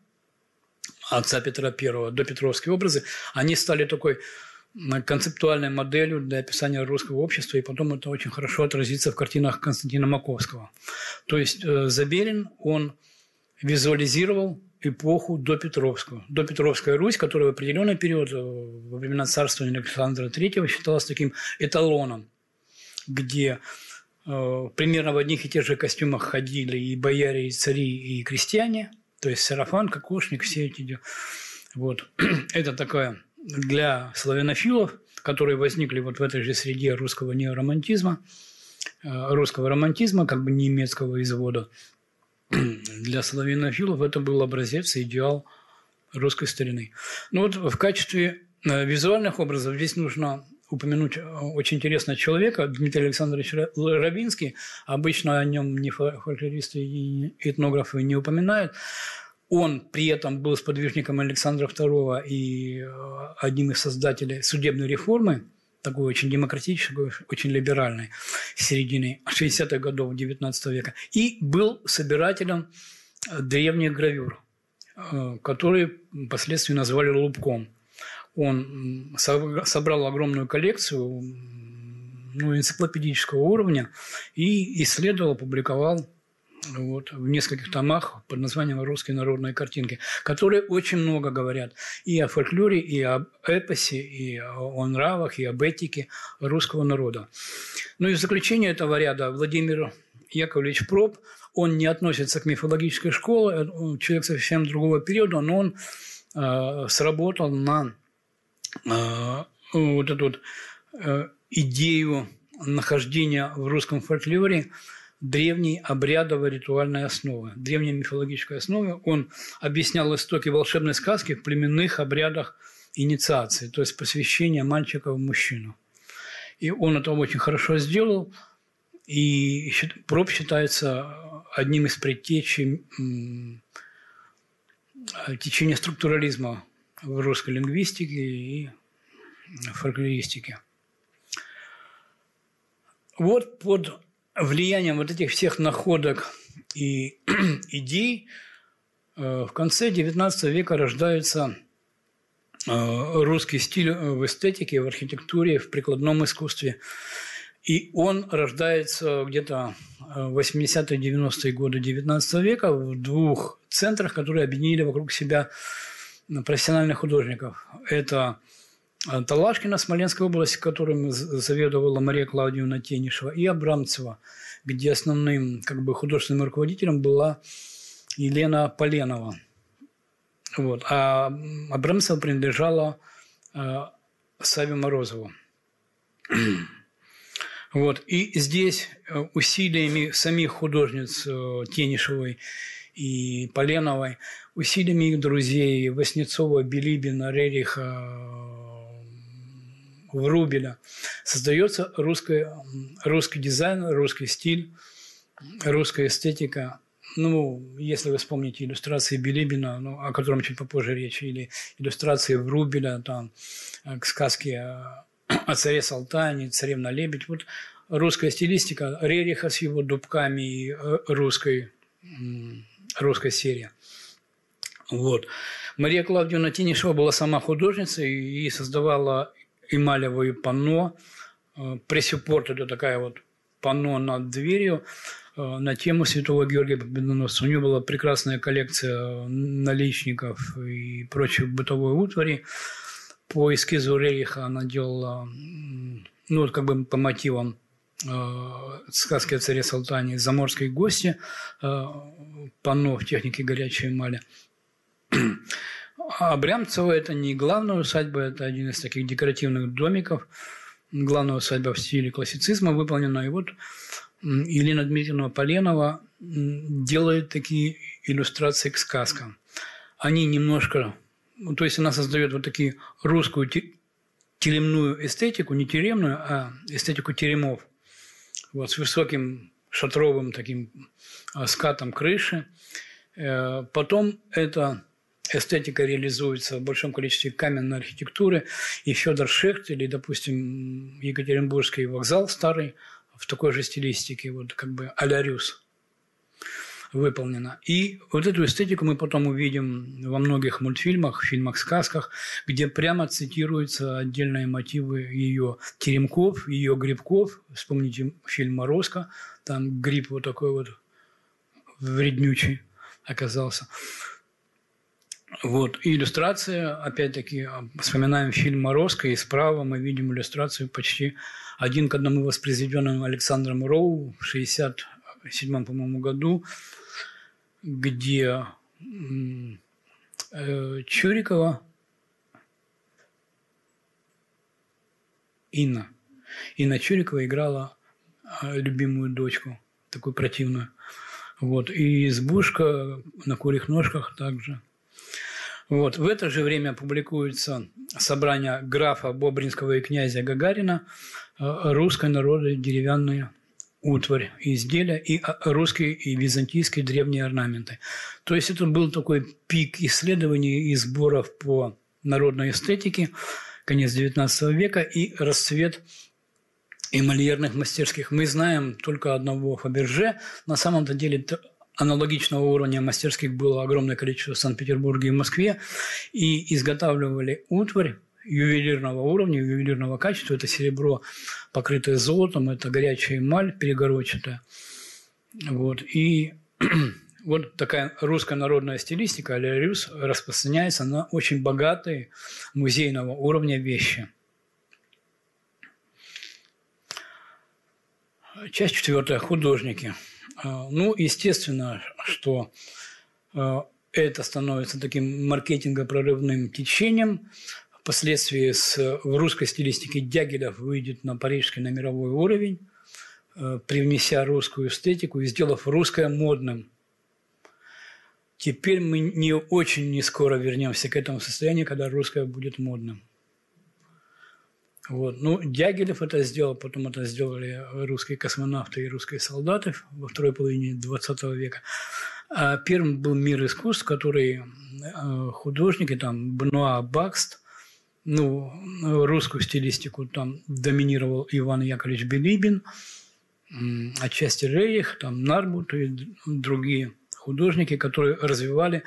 отца Петра I, до Петровские образы, они стали такой концептуальной моделью для описания русского общества, и потом это очень хорошо отразится в картинах Константина Маковского. То есть э, Забелин, он визуализировал эпоху до Петровскую. До Петровская Русь, которая в определенный период, э, во времена царствования Александра III, считалась таким эталоном, где э, примерно в одних и тех же костюмах ходили и бояре, и цари, и крестьяне, то есть сарафан, кокошник, все эти... Вот. Это такое для славянофилов, которые возникли вот в этой же среде русского неоромантизма, э, русского романтизма, как бы немецкого извода, для славянофилов это был образец и идеал русской старины. Ну вот в качестве э, визуальных образов здесь нужно упомянуть э, очень интересного человека, Дмитрий Александрович Рабинский. Обычно о нем ни фольклористы и этнографы не упоминают. Он при этом был сподвижником Александра II и э, одним из создателей судебной реформы – такой очень демократической, очень либеральной середины 60-х годов XIX века. И был собирателем древних гравюр, э, которые впоследствии назвали лубком. Он собрал огромную коллекцию ну, энциклопедического уровня и исследовал, публиковал вот, в нескольких томах под названием «Русские народные картинки», которые очень много говорят и о фольклоре, и об эпосе, и о нравах, и об этике русского народа. Ну и в заключение этого ряда Владимир Яковлевич Проб, он не относится к мифологической школе, человек совсем другого периода, но он э, сработал на э, вот эту вот, э, идею нахождения в русском фольклоре древней обрядовой ритуальной основы, древней мифологической основы. Он объяснял истоки волшебной сказки в племенных обрядах инициации, то есть посвящения мальчика в мужчину. И он это очень хорошо сделал, и проб считается одним из предтечей течения структурализма в русской лингвистике и фольклористике. Вот под влиянием вот этих всех находок и идей э, в конце XIX века рождается э, русский стиль э, в эстетике, в архитектуре, в прикладном искусстве. И он рождается где-то в 80-е, 90-е годы XIX века в двух центрах, которые объединили вокруг себя профессиональных художников. Это Талашкина, Смоленская область, которым заведовала Мария Клаудиевна Тенишева, и Абрамцева, где основным как бы, художественным руководителем была Елена Поленова. Вот. А Абрамцева принадлежала э, Саве Морозову. Вот. И здесь э, усилиями самих художниц э, Тенишевой и Поленовой, усилиями их друзей Васнецова, Билибина, Рериха, Врубеля. Создается русский, русский дизайн, русский стиль, русская эстетика. Ну, если вы вспомните иллюстрации Билибина, ну, о котором чуть попозже речь, или иллюстрации Врубеля, там, э, к сказке о царе Салтане, царевна Лебедь. Вот русская стилистика Рериха с его дубками и э, русской, русской серии. Вот. Мария Клавдиевна Тинишева была сама художницей и создавала эмалевые панно. Э, Прессюпорт – это такая вот панно над дверью э, на тему Святого Георгия Победоносца. У нее была прекрасная коллекция наличников и прочей бытовой утвари. По эскизу Рейха она делала, ну, вот как бы по мотивам э, сказки о царе Салтане «Заморские гости», э, панно в технике горячей эмали. А Брямцево – это не главная усадьба, это один из таких декоративных домиков. Главная усадьба в стиле классицизма выполнена. И вот Елена Дмитриевна Поленова делает такие иллюстрации к сказкам. Они немножко... Ну, то есть она создает вот такие русскую теремную эстетику, не теремную, а эстетику теремов. Вот, с высоким шатровым таким а, скатом крыши. Э, потом это эстетика реализуется в большом количестве каменной архитектуры. И Федор Шехт или, допустим, Екатеринбургский вокзал старый в такой же стилистике, вот как бы выполнена. И вот эту эстетику мы потом увидим во многих мультфильмах, фильмах, сказках, где прямо цитируются отдельные мотивы ее теремков, ее грибков. Вспомните фильм «Морозко», там гриб вот такой вот вреднючий оказался. Вот. И иллюстрация, опять-таки, вспоминаем фильм «Морозко», и справа мы видим иллюстрацию почти один к одному воспроизведенную Александром Роу в 1967, по-моему, году, где э, Чурикова Инна. Инна Чурикова играла э, любимую дочку, такую противную. Вот. И избушка на курьих ножках также – вот. В это же время публикуется собрание графа Бобринского и князя Гагарина э, «Русской народной деревянные утварь, изделия и э, русские и византийские древние орнаменты». То есть это был такой пик исследований и сборов по народной эстетике, конец XIX века и расцвет эмальерных мастерских. Мы знаем только одного Фаберже. На самом-то деле аналогичного уровня мастерских было огромное количество в Санкт-Петербурге и Москве, и изготавливали утварь ювелирного уровня, ювелирного качества. Это серебро, покрытое золотом, это горячая эмаль перегородчатая. Вот. И вот такая русская народная стилистика, алярюс, распространяется на очень богатые музейного уровня вещи. Часть четвертая. Художники – ну, естественно, что а, это становится таким маркетинго-прорывным течением. Впоследствии с, в русской стилистике Дягилев выйдет на парижский, на мировой уровень, а, привнеся русскую эстетику и сделав русское модным. Теперь мы не очень не скоро вернемся к этому состоянию, когда русское будет модным. Вот. Ну, Дягилев это сделал, потом это сделали русские космонавты и русские солдаты во второй половине 20 века. А первым был «Мир искусств», который э, художники, там, Бенуа Бакст, ну, русскую стилистику там доминировал Иван Яковлевич Билибин, отчасти Рейх, там, Нарбут и другие художники, которые развивали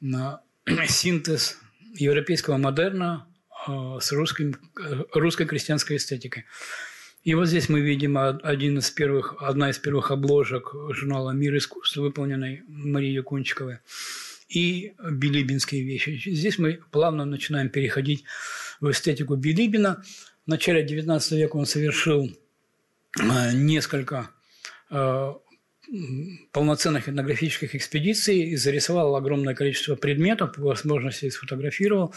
синтез европейского модерна Э, с русским, э, русской крестьянской эстетикой. И вот здесь мы видим один из первых, одна из первых обложек журнала «Мир искусства», выполненной Марией Кунчиковой, и билибинские вещи. Здесь мы плавно начинаем переходить в эстетику Билибина. В начале XIX века он совершил э, несколько полноценных этнографических экспедиций и зарисовал огромное количество предметов, по возможности сфотографировал.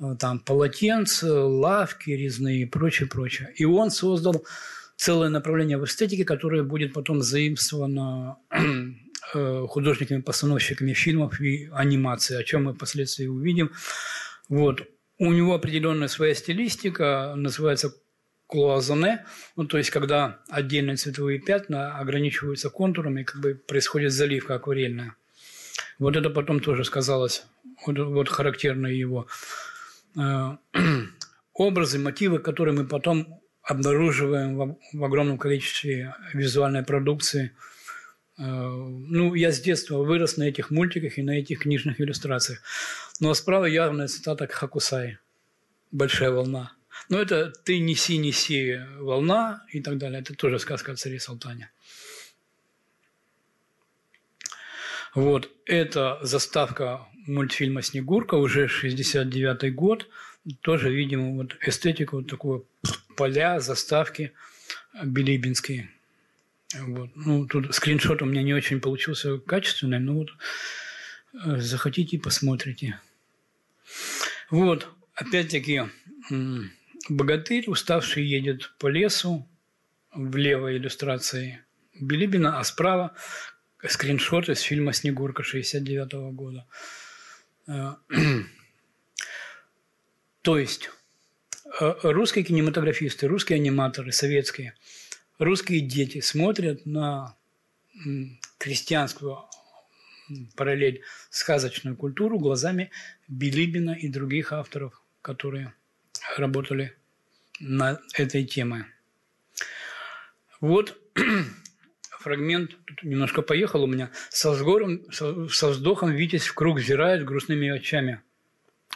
Э, там полотенца, лавки резные и прочее, прочее. И он создал целое направление в эстетике, которое будет потом заимствовано э, художниками-постановщиками фильмов и анимации, о чем мы впоследствии увидим. Вот. У него определенная своя стилистика, называется клуазоне, ну, то есть когда отдельные цветовые пятна ограничиваются контурами, как бы происходит заливка акварельная. Вот это потом тоже сказалось, вот, вот характерное его образы, мотивы, которые мы потом обнаруживаем в, огромном количестве визуальной продукции. Э, ну, я с детства вырос на этих мультиках и на этих книжных иллюстрациях. Ну а справа явная цитата Хакусай. «Большая волна». Но это «ты неси, неси, волна» и так далее. Это тоже сказка о царе Салтане. Вот, это заставка мультфильма «Снегурка», уже 69-й год. Тоже видим вот эстетику вот такого поля, заставки билибинские. Вот. Ну, тут скриншот у меня не очень получился качественный, но вот э, захотите, посмотрите. Вот, опять-таки, богатырь, уставший, едет по лесу, в левой иллюстрации Билибина, а справа скриншот из фильма «Снегурка» 69 -го года. Э, то есть э, русские кинематографисты, русские аниматоры, советские, русские дети смотрят на крестьянскую параллель сказочную культуру глазами Билибина и других авторов, которые работали над этой темой. Вот фрагмент, тут немножко поехал у меня, со, взгором, со, со вздохом Витязь в круг взирает грустными очами.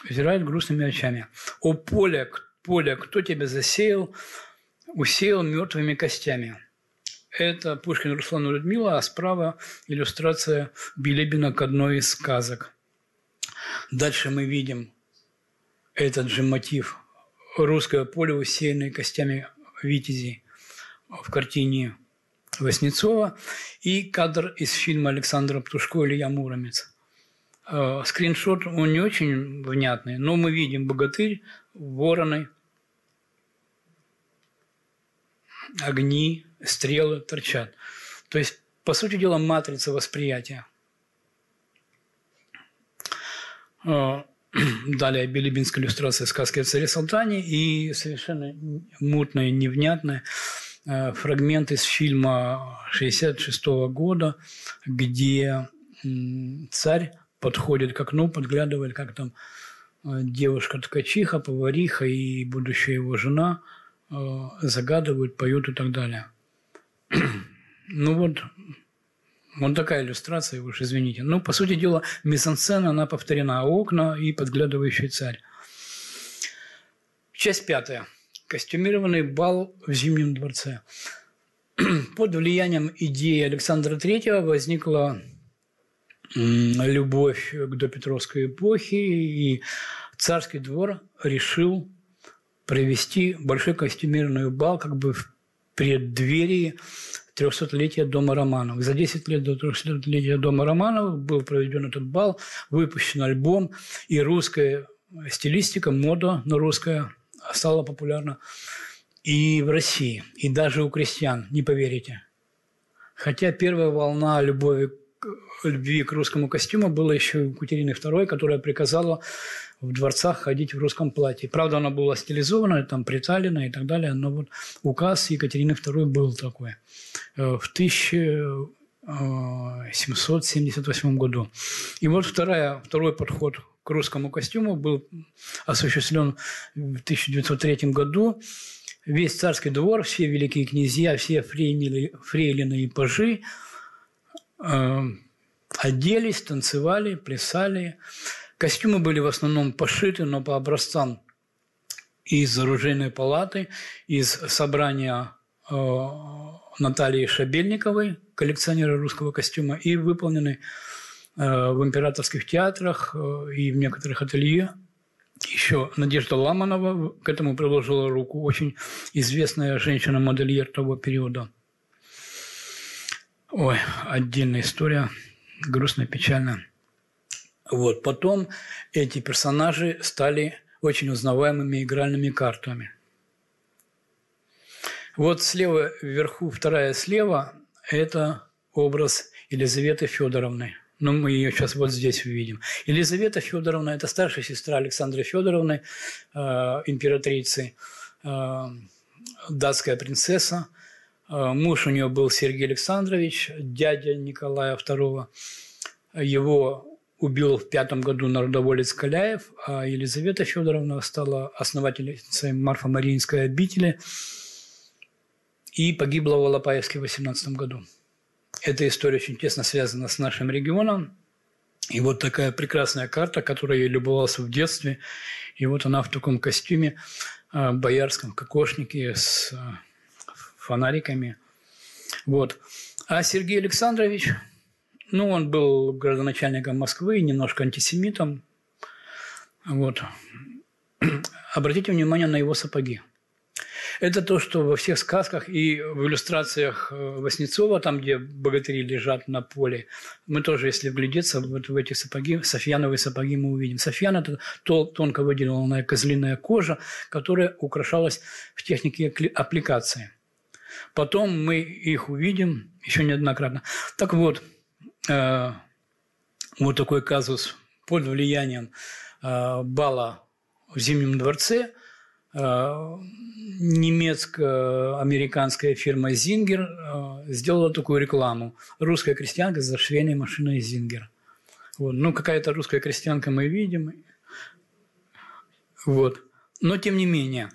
Взирает грустными очами. «О поле, поле, кто тебя засеял, усеял мертвыми костями?» Это Пушкин Руслан и Людмила, а справа иллюстрация Билебина к одной из сказок. Дальше мы видим этот же мотив. Русское поле, усеянное костями витязей в картине Васнецова и кадр из фильма Александра Птушко «Илья Муромец». Э, скриншот, он не очень внятный, но мы видим богатырь, вороны, огни, стрелы торчат. То есть, по сути дела, матрица восприятия. Э, далее Билибинская иллюстрация сказки о царе Салтане и совершенно мутная, невнятная фрагмент из фильма 66 года, где царь подходит к окну, подглядывает, как там э, девушка-ткачиха, повариха и будущая его жена э, загадывают, поют и так далее. ну вот, вот такая иллюстрация, уж извините. Ну, по сути дела, мизансцена, она повторена. Окна и подглядывающий царь. Часть пятая – костюмированный бал в Зимнем дворце. Под влиянием идеи Александра III возникла любовь к допетровской эпохе, и царский двор решил провести большой костюмированный бал как бы в преддверии 300-летия Дома Романовых. За 10 лет до 300-летия Дома Романовых был проведен этот бал, выпущен альбом, и русская стилистика, мода на русская стало популярно и в России, и даже у крестьян, не поверите. Хотя первая волна любови, любви к русскому костюму была еще у Екатерины II, которая приказала в дворцах ходить в русском платье. Правда, она была стилизована, там, приталена и так далее, но вот указ Екатерины II был такой. Э, в 1000 778 году. И вот вторая, второй подход к русскому костюму был осуществлен в 1903 году. Весь царский двор, все великие князья, все фрейлины, фрейлины и пажи э, оделись, танцевали, плясали. Костюмы были в основном пошиты, но по образцам из оружейной палаты, из собрания э, Натальи Шабельниковой – коллекционера русского костюма, и выполнены Э, в императорских театрах э, и в некоторых ателье. Еще Надежда Ламанова к этому приложила руку, очень известная женщина-модельер того периода. Ой, отдельная история, грустная, печальная. Вот, потом эти персонажи стали очень узнаваемыми игральными картами. Вот слева вверху, вторая слева – это образ Елизаветы Федоровны – но мы ее сейчас вот здесь увидим. Елизавета Федоровна – это старшая сестра Александры Федоровны, э, императрицы, э, датская принцесса. Э, муж у нее был Сергей Александрович, дядя Николая II. Его убил в пятом году народоволец Каляев, а Елизавета Федоровна стала основательницей Марфа-Мариинской обители и погибла в Алапаевске в 18 году. Эта история очень тесно связана с нашим регионом. И вот такая прекрасная карта, которой я любовался в детстве. И вот она в таком костюме э, боярском, кокошнике с э, фонариками. Вот. А Сергей Александрович, ну, он был градоначальником Москвы, немножко антисемитом. Вот. Обратите внимание на его сапоги. Это то, что во всех сказках и в иллюстрациях э, Васнецова, там, где богатыри лежат на поле, мы тоже, если вглядеться вот в эти сапоги, софьяновые сапоги мы увидим. Софьян – это тонко выделенная козлиная кожа, которая украшалась в технике аппликации. Потом мы их увидим еще неоднократно. Так вот, э, вот такой казус под влиянием э, бала в Зимнем дворце – немецко-американская фирма «Зингер» э, сделала такую рекламу. Русская крестьянка за швейной машиной «Зингер». Вот. Ну, какая-то русская крестьянка мы видим. Вот. Но, тем не менее,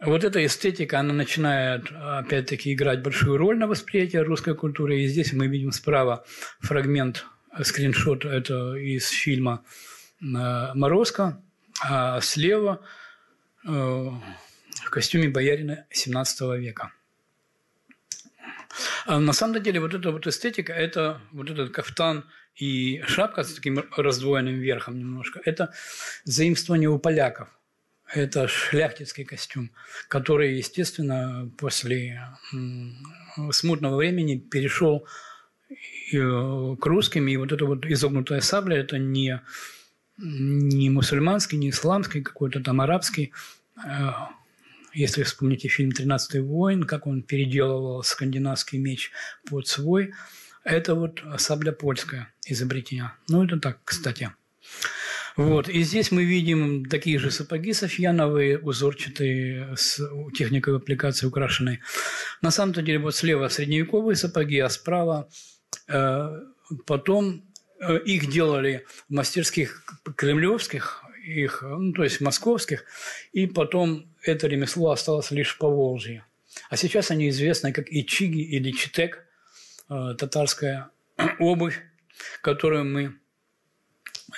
вот эта эстетика, она начинает, опять-таки, играть большую роль на восприятии русской культуры. И здесь мы видим справа фрагмент, скриншот это из фильма э, «Морозко», а слева – Э, в костюме боярина 17 века. А на самом деле вот эта вот эстетика, это вот этот кафтан и шапка с таким раздвоенным верхом немножко, это заимствование у поляков. Это шляхтицкий костюм, который, естественно, после смутного времени перешел э, к русским. И вот эта вот изогнутая сабля – это не, не мусульманский, не исламский, какой-то там арабский Э, если вспомните фильм «Тринадцатый воин», как он переделывал скандинавский меч под свой, это вот сабля польская изобретение. Ну, это так, кстати. Вот. И здесь мы видим такие же сапоги софьяновые, узорчатые, с техникой аппликации украшенные. На самом-то деле вот слева средневековые сапоги, а справа э, потом э, их делали в мастерских кремлевских их, ну, то есть московских, и потом это ремесло осталось лишь по Волжье. А сейчас они известны как ичиги или читек, э, татарская обувь, которую мы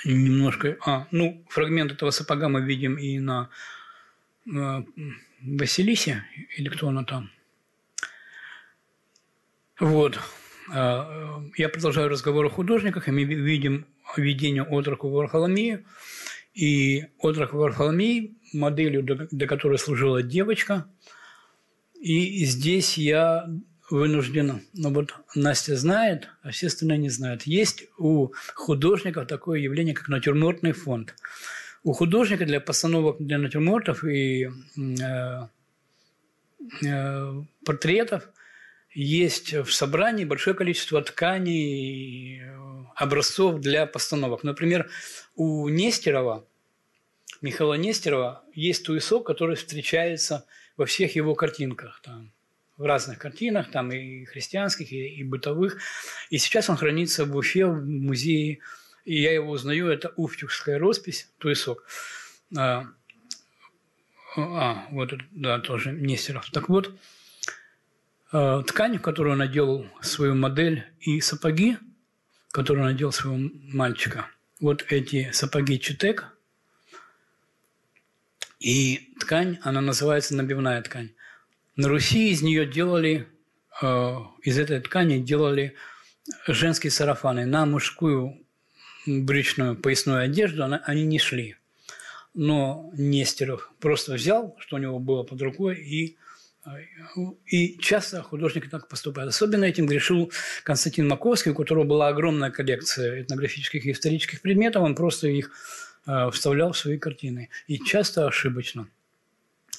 немножко... А, ну, фрагмент этого сапога мы видим и на э, Василисе, или кто она там. Вот. Э, я продолжаю разговор о художниках, и мы видим видение отроку Вархоломею, и отрок Варфоломей, моделью, до которой служила девочка. И здесь я вынужден, ну вот Настя знает, а все остальные не знают. Есть у художников такое явление, как натюрмортный фонд. У художника для постановок для натюрмортов и э, э, портретов есть в собрании большое количество тканей, образцов для постановок. Например, у Нестерова Михаила Нестерова есть туесок, который встречается во всех его картинках. Там, в разных картинах, там и христианских, и, и бытовых. И сейчас он хранится в Уфе, в музее. И я его узнаю, это уфтюхская роспись, туесок. А, а вот да, тоже Нестеров. Так вот, а, ткань, которую он надел свою модель, и сапоги, которые он надел своего мальчика. Вот эти сапоги Читек – и ткань, она называется набивная ткань. На Руси из нее делали, э, из этой ткани делали женские сарафаны. На мужскую брючную поясную одежду она, они не шли. Но Нестеров просто взял, что у него было под рукой, и, и часто художник так поступает. Особенно этим грешил Константин Маковский, у которого была огромная коллекция этнографических и исторических предметов. Он просто их вставлял в свои картины. И часто ошибочно.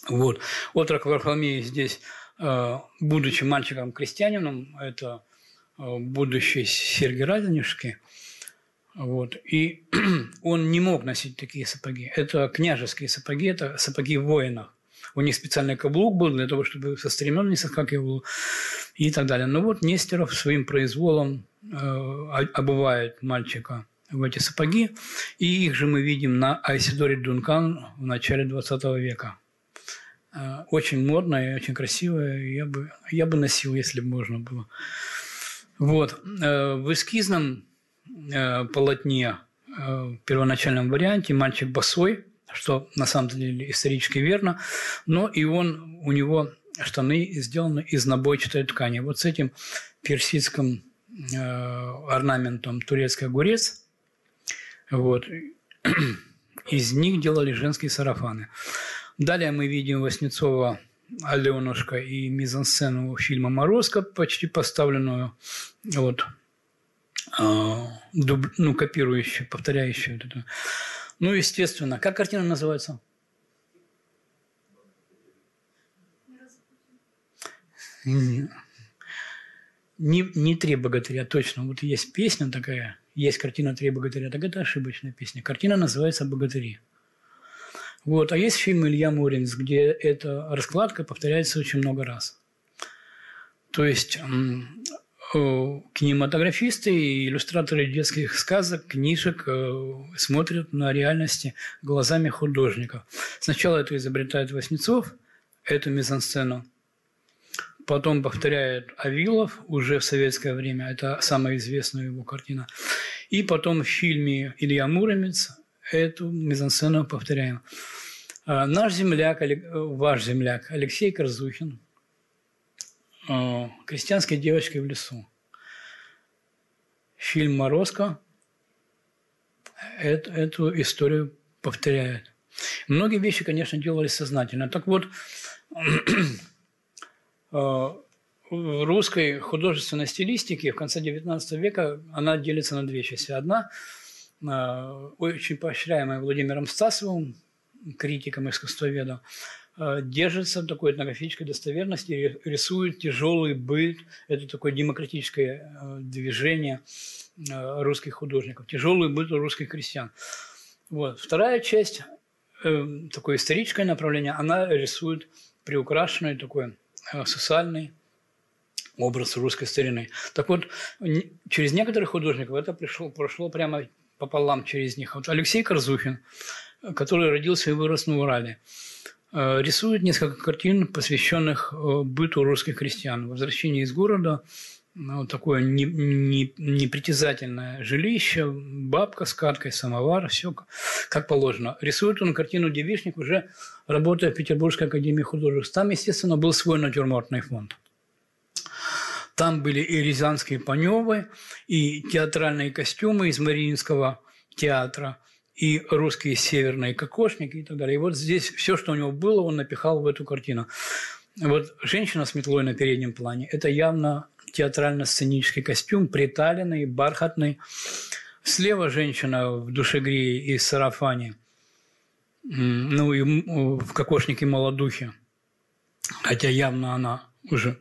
Вот. Отрок Варфоломей здесь, э, будучи мальчиком-крестьянином, это э, будущий Сергий Радонежский, вот. И он не мог носить такие сапоги. Это княжеские сапоги, это сапоги воинов. У них специальный каблук был для того, чтобы со стремен не соскакивал и так далее. Но вот Нестеров своим произволом э, обувает мальчика в эти сапоги. И их же мы видим на Айсидоре Дункан в начале 20 века. Э, очень модная и очень красивая. Я бы, я бы носил, если бы можно было. Вот. Э, в эскизном э, полотне в первоначальном варианте «Мальчик босой», что на самом деле исторически верно, но и он, у него штаны сделаны из набойчатой ткани. Вот с этим персидским орнаментом турецкий огурец, вот, из них делали женские сарафаны. Далее мы видим Васнецова Аленушка и мизансцену фильма «Морозко», почти поставленную, вот, э, дуб, ну, копирующую, повторяющую вот эту. Ну, естественно. Как картина называется? Не, не «Три богатыря», точно. Вот есть песня такая, есть картина «Три богатыря», так это ошибочная песня. Картина называется «Богатыри». Вот. А есть фильм Илья Муринс, где эта раскладка повторяется очень много раз. То есть кинематографисты и иллюстраторы детских сказок, книжек э, смотрят на реальности глазами художников. Сначала это изобретает Васнецов, эту мизансцену, потом повторяет Авилов уже в советское время, это самая известная его картина, и потом в фильме Илья Муромец эту мизансцену повторяем. А наш земляк, ваш земляк Алексей Корзухин – Э, крестьянской девочкой в лесу. Фильм «Морозко» эту, историю повторяет. Многие вещи, конечно, делались сознательно. Так вот, в русской художественной стилистике в конце XIX века она делится на две части. Одна, э, очень поощряемая Владимиром Стасовым, критиком искусствоведа, Э, держится такой этнографической достоверности, рисует тяжелый быт. Это такое демократическое э, движение э, русских художников. Тяжелый быт русских крестьян. Вот. Вторая часть, такое историческое направление, она рисует приукрашенный такой социальный образ русской старины. Так вот, через некоторых художников это пришло, прошло прямо пополам через них. Вот Алексей Корзухин, который родился и вырос на Урале – Э, рисует несколько картин, посвященных э, быту русских крестьян. Возвращение из города, ну, такое не, не, непритязательное жилище, бабка с каткой, самовар, все как положено. Рисует он картину «Девичник» уже работая в Петербургской академии художеств. Там, естественно, был свой натюрмортный фонд. Там были и рязанские паневы, и театральные костюмы из Мариинского театра – и русские северные кокошники и так далее. И вот здесь все, что у него было, он напихал в эту картину. Вот женщина с метлой на переднем плане – это явно театрально-сценический костюм, приталенный, бархатный. Слева женщина в душегрее и сарафане, ну и в кокошнике молодухе, хотя явно она уже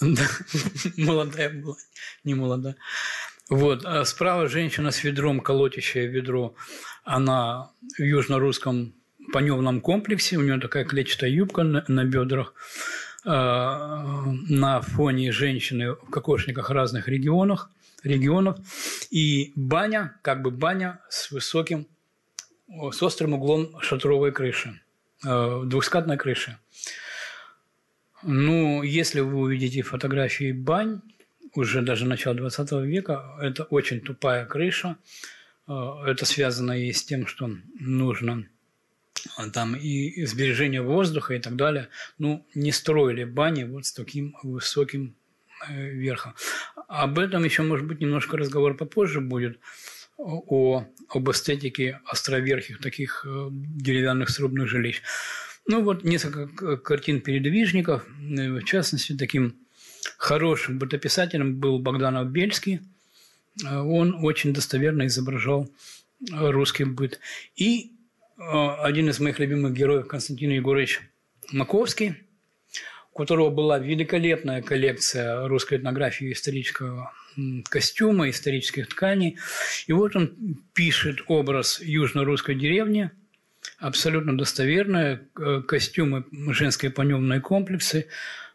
молодая была, не молодая. Вот. А справа женщина с ведром, колотящая ведро. Она в южно-русском паневном комплексе. У нее такая клетчатая юбка на, на бедрах. А, на фоне женщины в кокошниках разных регионах, регионов. И баня, как бы баня с высоким, с острым углом шатровой крыши, а, двухскатной крыши. Ну, если вы увидите фотографии бань, уже даже начала 20 века. Это очень тупая крыша. Э, это связано и с тем, что нужно э, там и сбережение воздуха и так далее. Ну, не строили бани вот с таким высоким э, верхом. Об этом еще, может быть, немножко разговор попозже будет о, об эстетике островерхих таких деревянных срубных жилищ. Ну вот несколько картин передвижников, в частности, таким хорошим бытописателем был Богданов Бельский. Э, он очень достоверно изображал э, русский быт. И э, один из моих любимых героев Константин Егорович Маковский, у которого была великолепная коллекция русской этнографии исторического костюма, исторических тканей. И вот он пишет образ южно-русской деревни, абсолютно достоверные костюмы, женские паневные комплексы,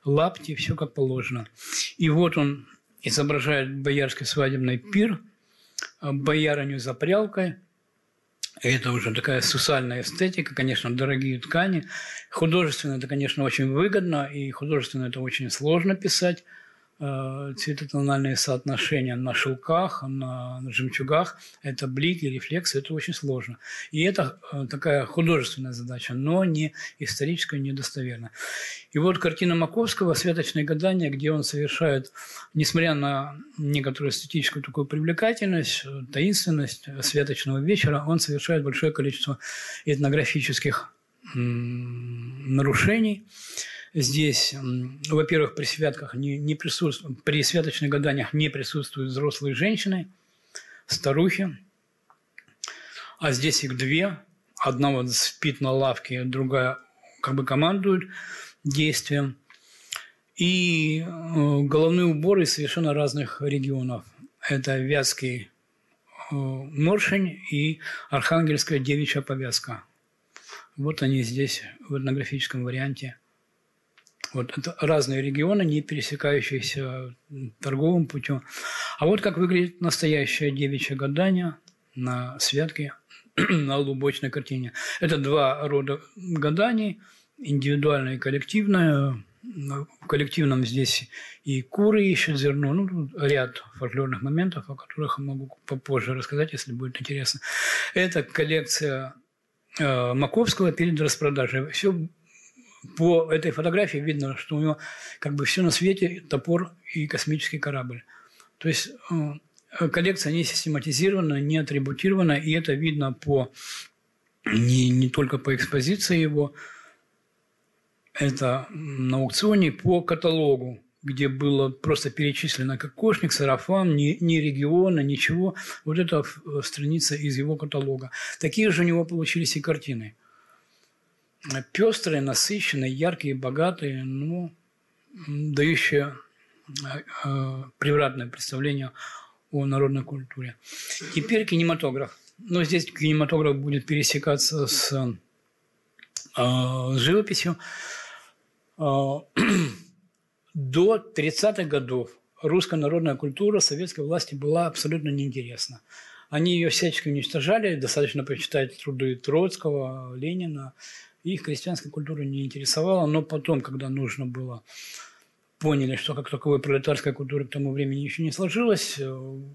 лапти, все как положено. И вот он изображает боярский свадебный пир, а, боярыню за прялкой. Это уже такая сусальная эстетика, конечно, дорогие ткани. Художественно это, конечно, очень выгодно, и художественно это очень сложно писать. Э, цветотональные соотношения на шелках, на, жемчугах. Это блики, рефлексы, это очень сложно. И это э, такая художественная задача, но не историческая, недостоверная. И вот картина Маковского «Светочные гадания», где он совершает, несмотря на некоторую эстетическую такую привлекательность, таинственность светочного вечера, он совершает большое количество этнографических нарушений. Здесь, во-первых, при святках не, не присутствуют, при святочных гаданиях не присутствуют взрослые женщины, старухи, а здесь их две. Одна вот спит на лавке, другая как бы командует действием. И э, головные уборы совершенно разных регионов. Это Вятский э, Моршень и Архангельская девичья повязка. Вот они здесь в этнографическом варианте – вот это разные регионы, не пересекающиеся торговым путем. А вот как выглядит настоящее девичье гадание на святке на лубочной картине. Это два рода гаданий, индивидуальное и коллективное. В коллективном здесь и куры ищут зерно, ну, ряд фольклорных моментов, о которых я могу попозже рассказать, если будет интересно. Это коллекция э, Маковского перед распродажей. Все по этой фотографии видно, что у него как бы все на свете топор и космический корабль. То есть э, коллекция не систематизирована, не атрибутирована, и это видно по не, не только по экспозиции его, это на аукционе по каталогу, где было просто перечислено кокошник, сарафан, ни, ни региона, ничего. Вот это страница из его каталога. Такие же у него получились и картины – пестрые, насыщенные, яркие, богатые, но дающие э, превратное представление о народной культуре. Теперь кинематограф. Но здесь кинематограф будет пересекаться с, э, с живописью. Э, до 30-х годов русская народная культура советской власти была абсолютно неинтересна. Они ее всячески уничтожали, достаточно почитать труды Троцкого, Ленина, их крестьянская культура не интересовала, но потом, когда нужно было, поняли, что как таковой пролетарская культура к тому времени еще не сложилась, э,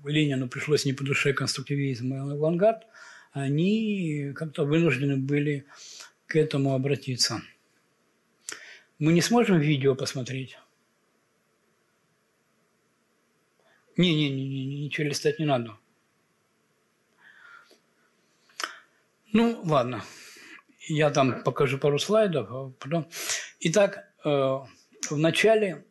Ленину пришлось не по душе конструктивизм и авангард, они как-то вынуждены были к этому обратиться. Мы не сможем видео посмотреть? Не-не-не, ничего листать не надо. Ну, ладно. Я там покажу пару слайдов. А потом... Итак, э, в начале,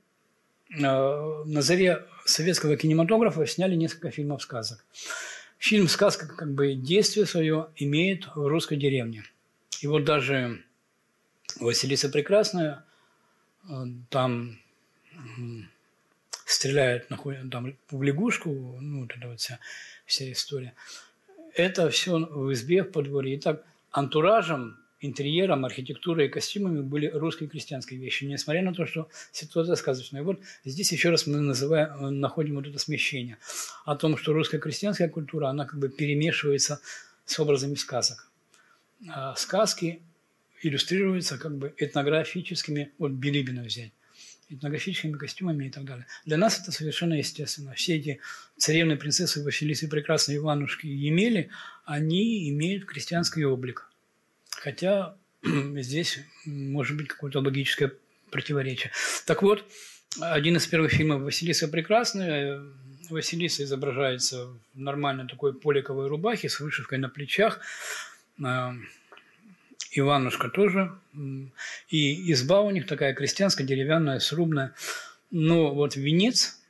э, на заре советского кинематографа сняли несколько фильмов сказок. Фильм «Сказка» как бы действие свое имеет в русской деревне. И вот даже Василиса Прекрасная э, там стреляет, там в лягушку, ну, вот эта вот вся, вся история. Это все в избе в подворье. Итак, антуражем интерьером, архитектурой и костюмами были русские крестьянские вещи, несмотря на то, что ситуация сказочная. И вот здесь еще раз мы называем, находим вот это смещение о том, что русская крестьянская культура, она как бы перемешивается с образами сказок. А сказки иллюстрируются как бы этнографическими, вот Билибина взять, этнографическими костюмами и так далее. Для нас это совершенно естественно. Все эти царевны, принцессы, Василисы, прекрасные Иванушки и Емели, они имеют крестьянский облик – Хотя здесь может быть какое-то логическое противоречие. Так вот, один из первых фильмов «Василиса Прекрасная». Василиса изображается в нормальной такой поликовой рубахе с вышивкой на плечах. А, Иванушка тоже. И изба у них такая крестьянская, деревянная, срубная. Но вот венец,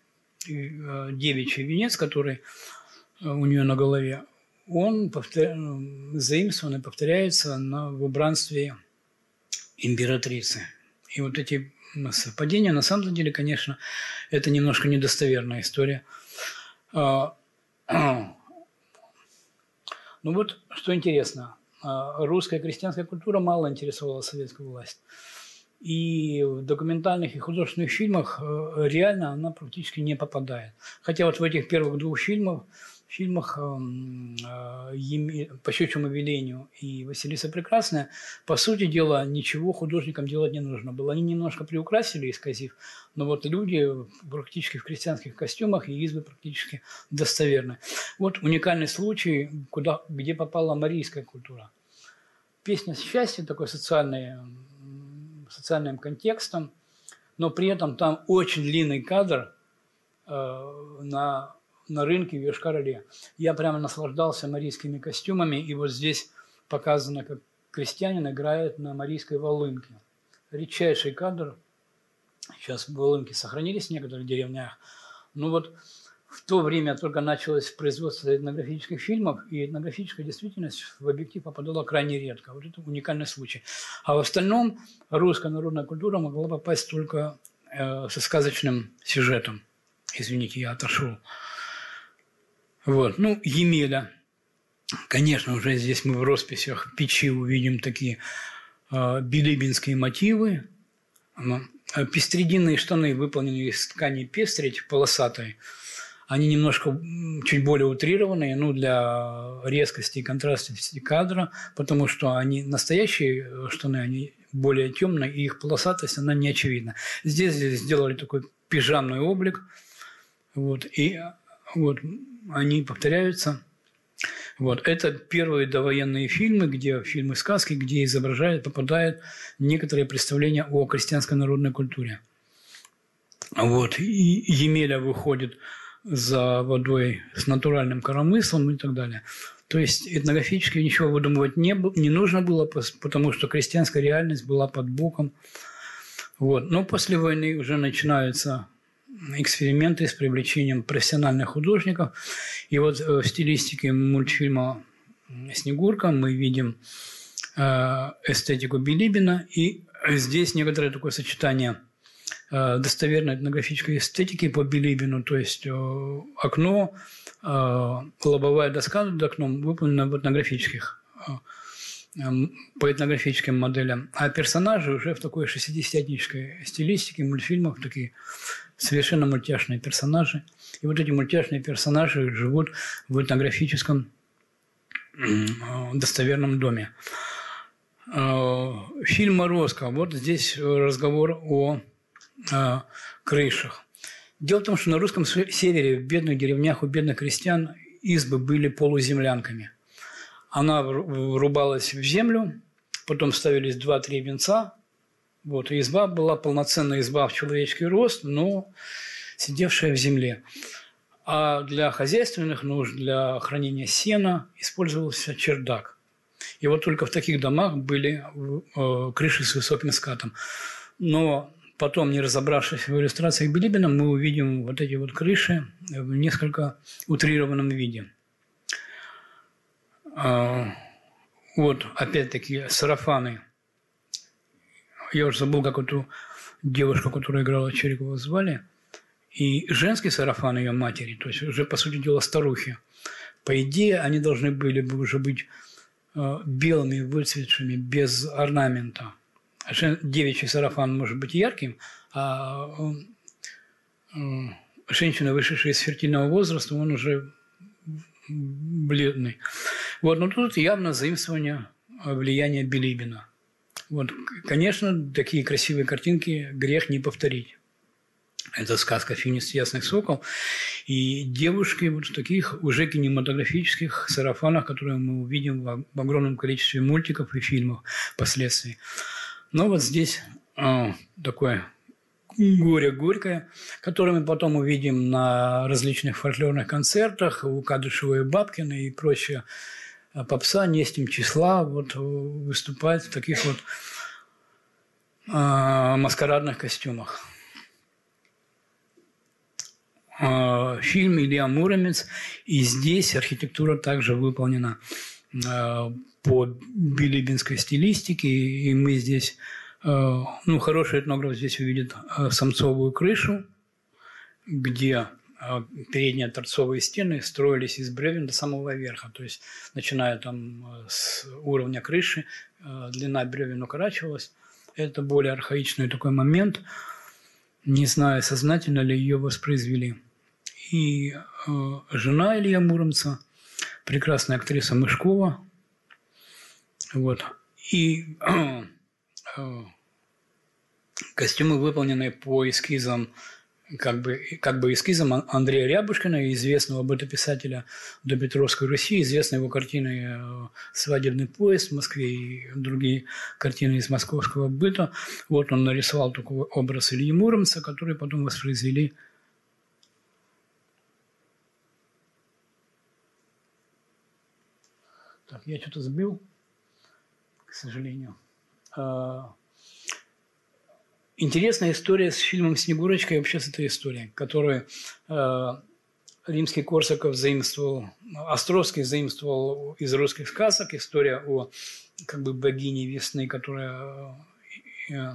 э, девичий венец, который у нее на голове, он повтор... заимствован и повторяется на, в убранстве императрицы. И вот эти совпадения, на самом деле, конечно, это немножко недостоверная история. А, ну вот, что интересно, а, русская крестьянская культура мало интересовала советскую власть. И в документальных и художественных фильмах э, реально она практически не попадает. Хотя вот в этих первых двух фильмах фильмах эм, э, «По щучьему велению» и «Василиса Прекрасная», по сути дела, ничего художникам делать не нужно было. Они немножко приукрасили, исказив, но вот люди практически в крестьянских костюмах и избы практически достоверны. Вот уникальный случай, куда, где попала марийская культура. Песня счастья, такой социальный, социальным контекстом, но при этом там очень длинный кадр э, на на рынке в Йошкар-Оле. Я прямо наслаждался марийскими костюмами, и вот здесь показано, как крестьянин играет на марийской волынке. Редчайший кадр. Сейчас волынки сохранились в некоторых деревнях. Но вот в то время только началось производство этнографических фильмов, и этнографическая действительность в объектив попадала крайне редко. Вот это уникальный случай. А в остальном русская народная культура могла попасть только э, со сказочным сюжетом. Извините, я отошел. Вот. Ну, Емеля. Конечно, уже здесь мы в росписях печи увидим такие э, билибинские мотивы. А пестрединные штаны, выполненные из ткани пестрить, полосатой, они немножко чуть более утрированные, ну, для резкости и контрастности кадра, потому что они настоящие э, штаны, они более темные, и их полосатость, она не очевидна. Здесь, здесь сделали такой пижамный облик, вот, и вот, они повторяются. Вот. Это первые довоенные фильмы, где фильмы сказки, где изображают, попадают некоторые представления о крестьянской народной культуре. Вот. И Емеля выходит за водой с натуральным коромыслом и так далее. То есть этнографически ничего выдумывать не, не нужно было, потому что крестьянская реальность была под боком. Вот. Но после войны уже начинаются эксперименты с привлечением профессиональных художников. И вот э, в стилистике мультфильма «Снегурка» мы видим э, эстетику Билибина, и здесь некоторое такое сочетание э, достоверной этнографической эстетики по Билибину, то есть окно, лобовая доска над окном выполнена в этнографических по этнографическим моделям, а персонажи уже в такой шестидесятнической стилистике мультфильмов, такие совершенно мультяшные персонажи. И вот эти мультяшные персонажи живут в этнографическом достоверном доме. А, фильм «Морозко». Вот здесь разговор о крышах. Дело в том, что на русском севере, в бедных деревнях у бедных крестьян избы были полуземлянками. Она врубалась в землю, потом ставились два-три венца, вот, и изба была полноценная изба в человеческий рост, но сидевшая в земле. А для хозяйственных нужд, для хранения сена использовался чердак. И вот только в таких домах были э, крыши с высоким скатом. Но потом, не разобравшись в иллюстрациях Билибина, мы увидим вот эти вот крыши в несколько утрированном виде. Э, вот, опять-таки, сарафаны – я уже забыл, как эту девушку, которая играла Черикова, звали. И женский сарафан ее матери, то есть уже, по сути дела, старухи. По идее, они должны были бы уже быть э, белыми, выцветшими, без орнамента. Девичий сарафан может быть ярким, а э, женщина, вышедшая из фертильного возраста, он уже бледный. Вот, но тут явно заимствование влияния Билибина – вот, конечно, такие красивые картинки грех не повторить. Это сказка «Финист ясный сокол». И девушки вот в таких уже кинематографических сарафанах, которые мы увидим в огромном количестве мультиков и фильмов впоследствии. Но вот здесь э, такое горе горькое, которое мы потом увидим на различных фольклорных концертах у Кадышева и Бабкина и прочее а попса не с тем числа вот, выступать в таких вот э, маскарадных костюмах. Э, фильм «Илья Муромец», и здесь архитектура также выполнена э, по билибинской стилистике, и мы здесь, ну, хороший этнограф здесь увидит э, самцовую крышу, где а передние торцовые стены строились из бревен до самого верха. То есть, начиная там э, с уровня крыши, э, длина бревен укорачивалась. Это более архаичный такой момент. Не знаю, сознательно ли ее воспроизвели. и э, жена Илья Муромца, прекрасная актриса Мышкова. Вот. И э, э, костюмы выполнены по эскизам как бы, как бы эскизом Андрея Рябушкина, известного бытописателя до Петровской Руси, известной его картины э, «Свадебный поезд» в Москве и другие картины из московского быта. Вот он нарисовал такой образ Ильи Муромца, который потом воспроизвели Так, я что-то сбил, к сожалению. А, Интересная история с фильмом «Снегурочка» и вообще с этой историей, которую э, римский Корсаков заимствовал, Островский заимствовал из русских сказок. История о как бы богине весны, которая э,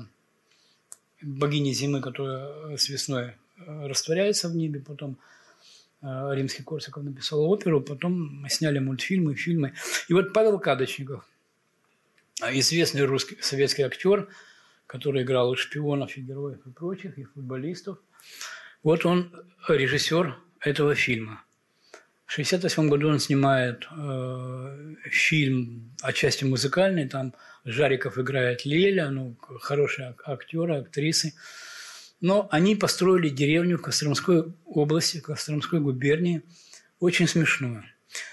богине зимы, которая с весной э, растворяется в небе, потом э, римский Корсаков написал оперу, потом сняли мультфильмы, фильмы. И вот Павел Кадочников, известный русский советский актер – который играл и шпионов, и героев, и прочих, и футболистов. Вот он режиссер этого фильма. В 1968 году он снимает э, фильм отчасти музыкальный, там Жариков играет Леля, ну, хорошие актеры, актрисы. Но они построили деревню в Костромской области, Костромской губернии, очень смешную.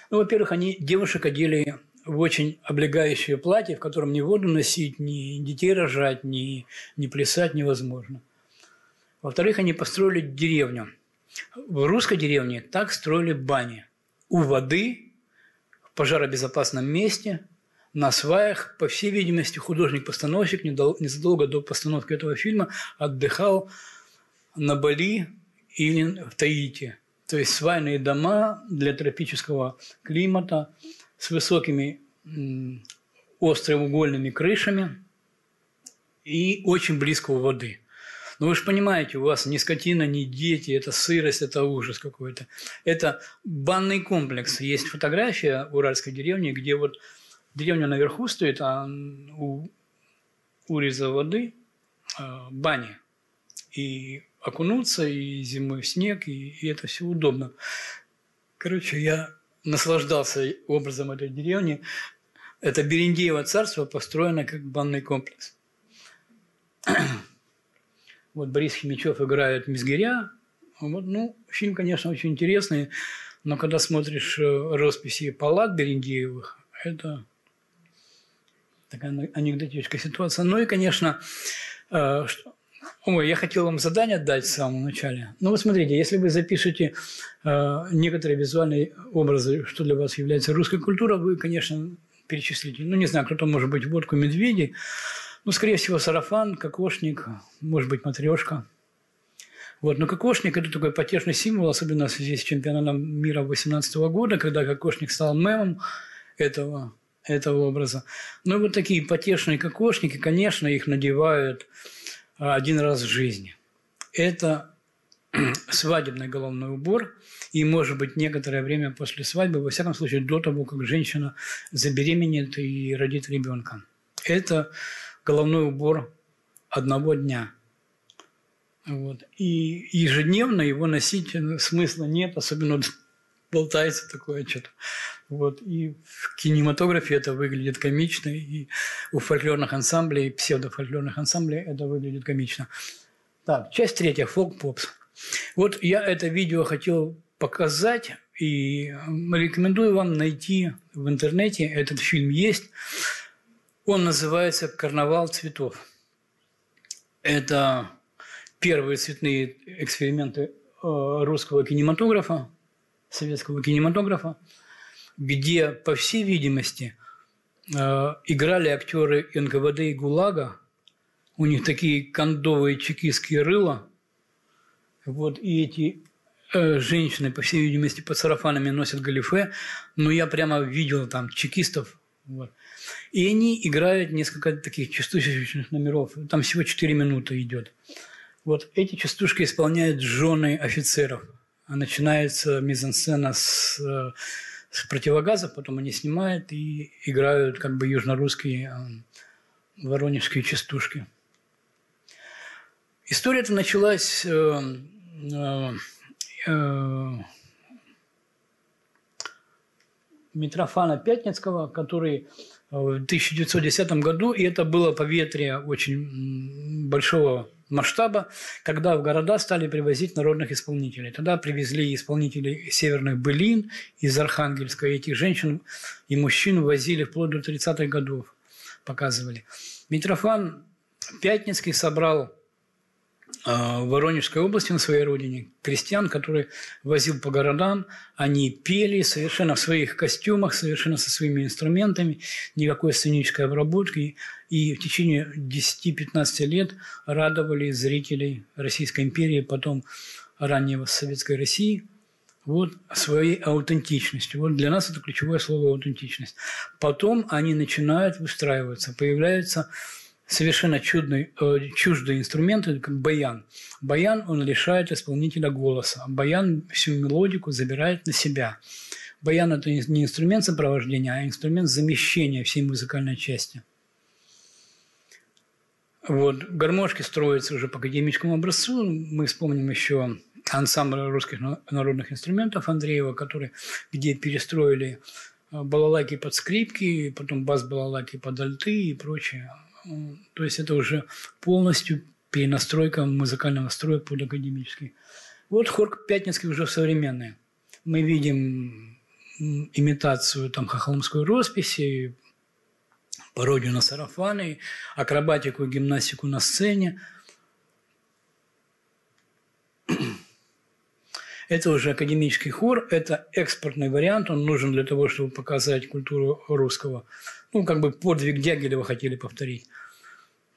Ну, во-первых, они девушек одели в очень облегающее платье, в котором ни воду носить, ни детей рожать, ни, ни плясать невозможно. Во-вторых, они построили деревню. В русской деревне так строили бани. У воды, в пожаробезопасном месте, на сваях. По всей видимости, художник-постановщик незадолго до постановки этого фильма отдыхал на Бали или в Таити. То есть свайные дома для тропического климата – с высокими остроугольными крышами и очень близко у воды. Но вы же понимаете, у вас ни скотина, ни дети, это сырость, это ужас какой-то. Это банный комплекс. Есть фотография уральской деревне, где вот деревня наверху стоит, а у уреза воды э, бани. И окунуться, и зимой в снег, и, и это все удобно. Короче, я наслаждался образом этой деревни. Это Берендеево царство построено как банный комплекс. Вот Борис Химичев играет Мизгиря. Вот, ну, фильм, конечно, очень интересный, но когда смотришь э, росписи палат Берендеевых, это такая анекдотическая ситуация. Ну и, конечно, э, Ой, я хотел вам задание дать в самом начале. Ну вот смотрите, если вы запишете э, некоторые визуальные образы, что для вас является русской культурой, вы, конечно, перечислите. Ну, не знаю, кто-то может быть водку медведи, ну, скорее всего, сарафан, кокошник, может быть, матрешка. Вот. Но кокошник – это такой потешный символ, особенно в связи с чемпионатом мира 2018 года, когда кокошник стал мемом этого, этого образа. Ну, вот такие потешные кокошники, конечно, их надевают один раз в жизни. Это свадебный головной убор, и, может быть, некоторое время после свадьбы, во всяком случае, до того, как женщина забеременеет и родит ребенка. Это головной убор одного дня. Вот. И ежедневно его носить смысла нет, особенно болтается такое что-то. Вот. И в кинематографе это выглядит комично, и у фольклорных ансамблей, псевдофольклорных ансамблей это выглядит комично. Так, часть третья, фолк-попс. Вот я это видео хотел показать, и рекомендую вам найти в интернете, этот фильм есть. Он называется «Карнавал цветов». Это первые цветные эксперименты э, русского кинематографа, советского кинематографа где, по всей видимости, э, играли актеры НКВД и ГУЛАГа. У них такие кондовые чекистские рыла. Вот, и эти э, женщины, по всей видимости, под сарафанами носят галифе. Но я прямо видел там чекистов. Вот. И они играют несколько таких частушечных номеров. Там всего 4 минуты идет. Вот эти частушки исполняют жены офицеров. Начинается мизансцена с э, с противогаза, потом они снимают и играют как бы южнорусские э, воронежские частушки. История эта началась э, э, э, Митрофана Пятницкого, который в 1910 году, и это было поветрие очень большого масштаба, когда в города стали привозить народных исполнителей. Тогда привезли исполнителей северных былин из Архангельска, и этих женщин и мужчин возили вплоть до 30-х годов, показывали. Митрофан Пятницкий собрал а, в Воронежской области, на своей родине, крестьян, которые возил по городам, они пели совершенно в своих костюмах, совершенно со своими инструментами, никакой сценической обработки, и в течение 10-15 лет радовали зрителей Российской империи, потом раннего Советской России, вот своей аутентичностью. Вот для нас это ключевое слово аутентичность. Потом они начинают выстраиваться, появляются совершенно чудный, э, чуждые инструменты, как баян. Баян, он лишает исполнителя голоса. Баян всю мелодику забирает на себя. Баян – это не инструмент сопровождения, а инструмент замещения всей музыкальной части. Вот. Гармошки строятся уже по академическому образцу. Мы вспомним еще ансамбль русских народных инструментов Андреева, который, где перестроили э, балалайки под скрипки, потом бас-балалайки под альты и прочее. То есть это уже полностью перенастройка музыкального строя под академический. Вот хор Пятницкий уже современный. Мы видим имитацию там хохолмской росписи, пародию на сарафаны, акробатику и гимнастику на сцене. Это уже академический хор, это экспортный вариант, он нужен для того, чтобы показать культуру русского ну, как бы подвиг Дягилева хотели повторить.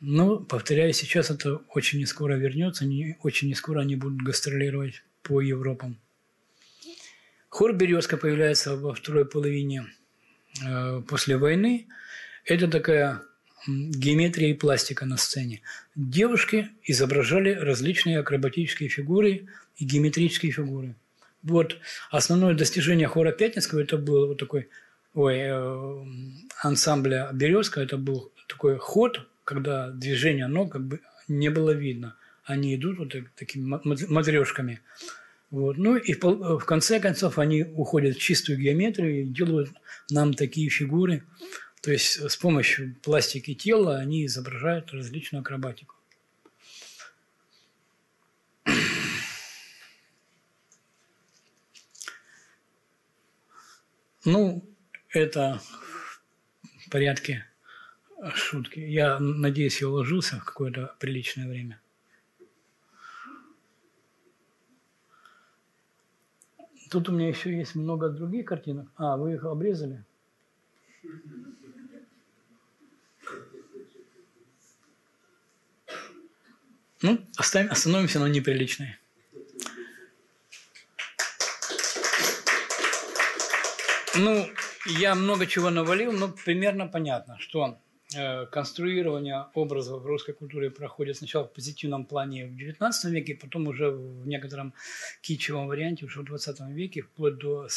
Но, повторяю, сейчас это очень не скоро вернется, не, очень не скоро они будут гастролировать по Европам. Хор «Березка» появляется во второй половине э, после войны. Это такая геометрия и пластика на сцене. Девушки изображали различные акробатические фигуры и геометрические фигуры. Вот основное достижение хора Пятницкого – это был вот такой ой, э, ансамбля «Березка» это был такой ход, когда движение ног как бы не было видно. Они идут вот такими матрешками. Вот. Ну и в, в конце концов они уходят в чистую геометрию и делают нам такие фигуры. То есть с помощью пластики тела они изображают различную акробатику. Ну, это в порядке шутки. Я надеюсь, я уложился в какое-то приличное время. Тут у меня еще есть много других картинок. А, вы их обрезали? Ну, оставим, остановимся на неприличной. Ну, я много чего навалил, но примерно понятно, что э, конструирование образов в русской культуре проходит сначала в позитивном плане в XIX веке, потом уже в некотором кичевом варианте уже в XX веке, вплоть до,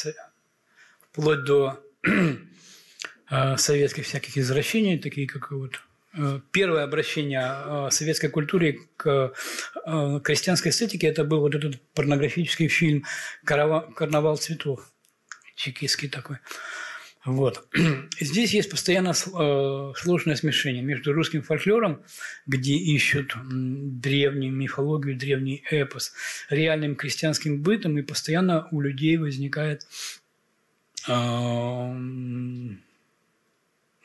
вплоть до э, советских всяких извращений, такие как вот первое обращение советской культуре к крестьянской эстетике, это был вот этот порнографический фильм «Карнавал цветов», чекистский такой. Вот. Здесь есть постоянно э, сложное смешение между русским фольклором, где ищут древнюю мифологию, древний эпос, реальным крестьянским бытом, и постоянно у людей возникает э,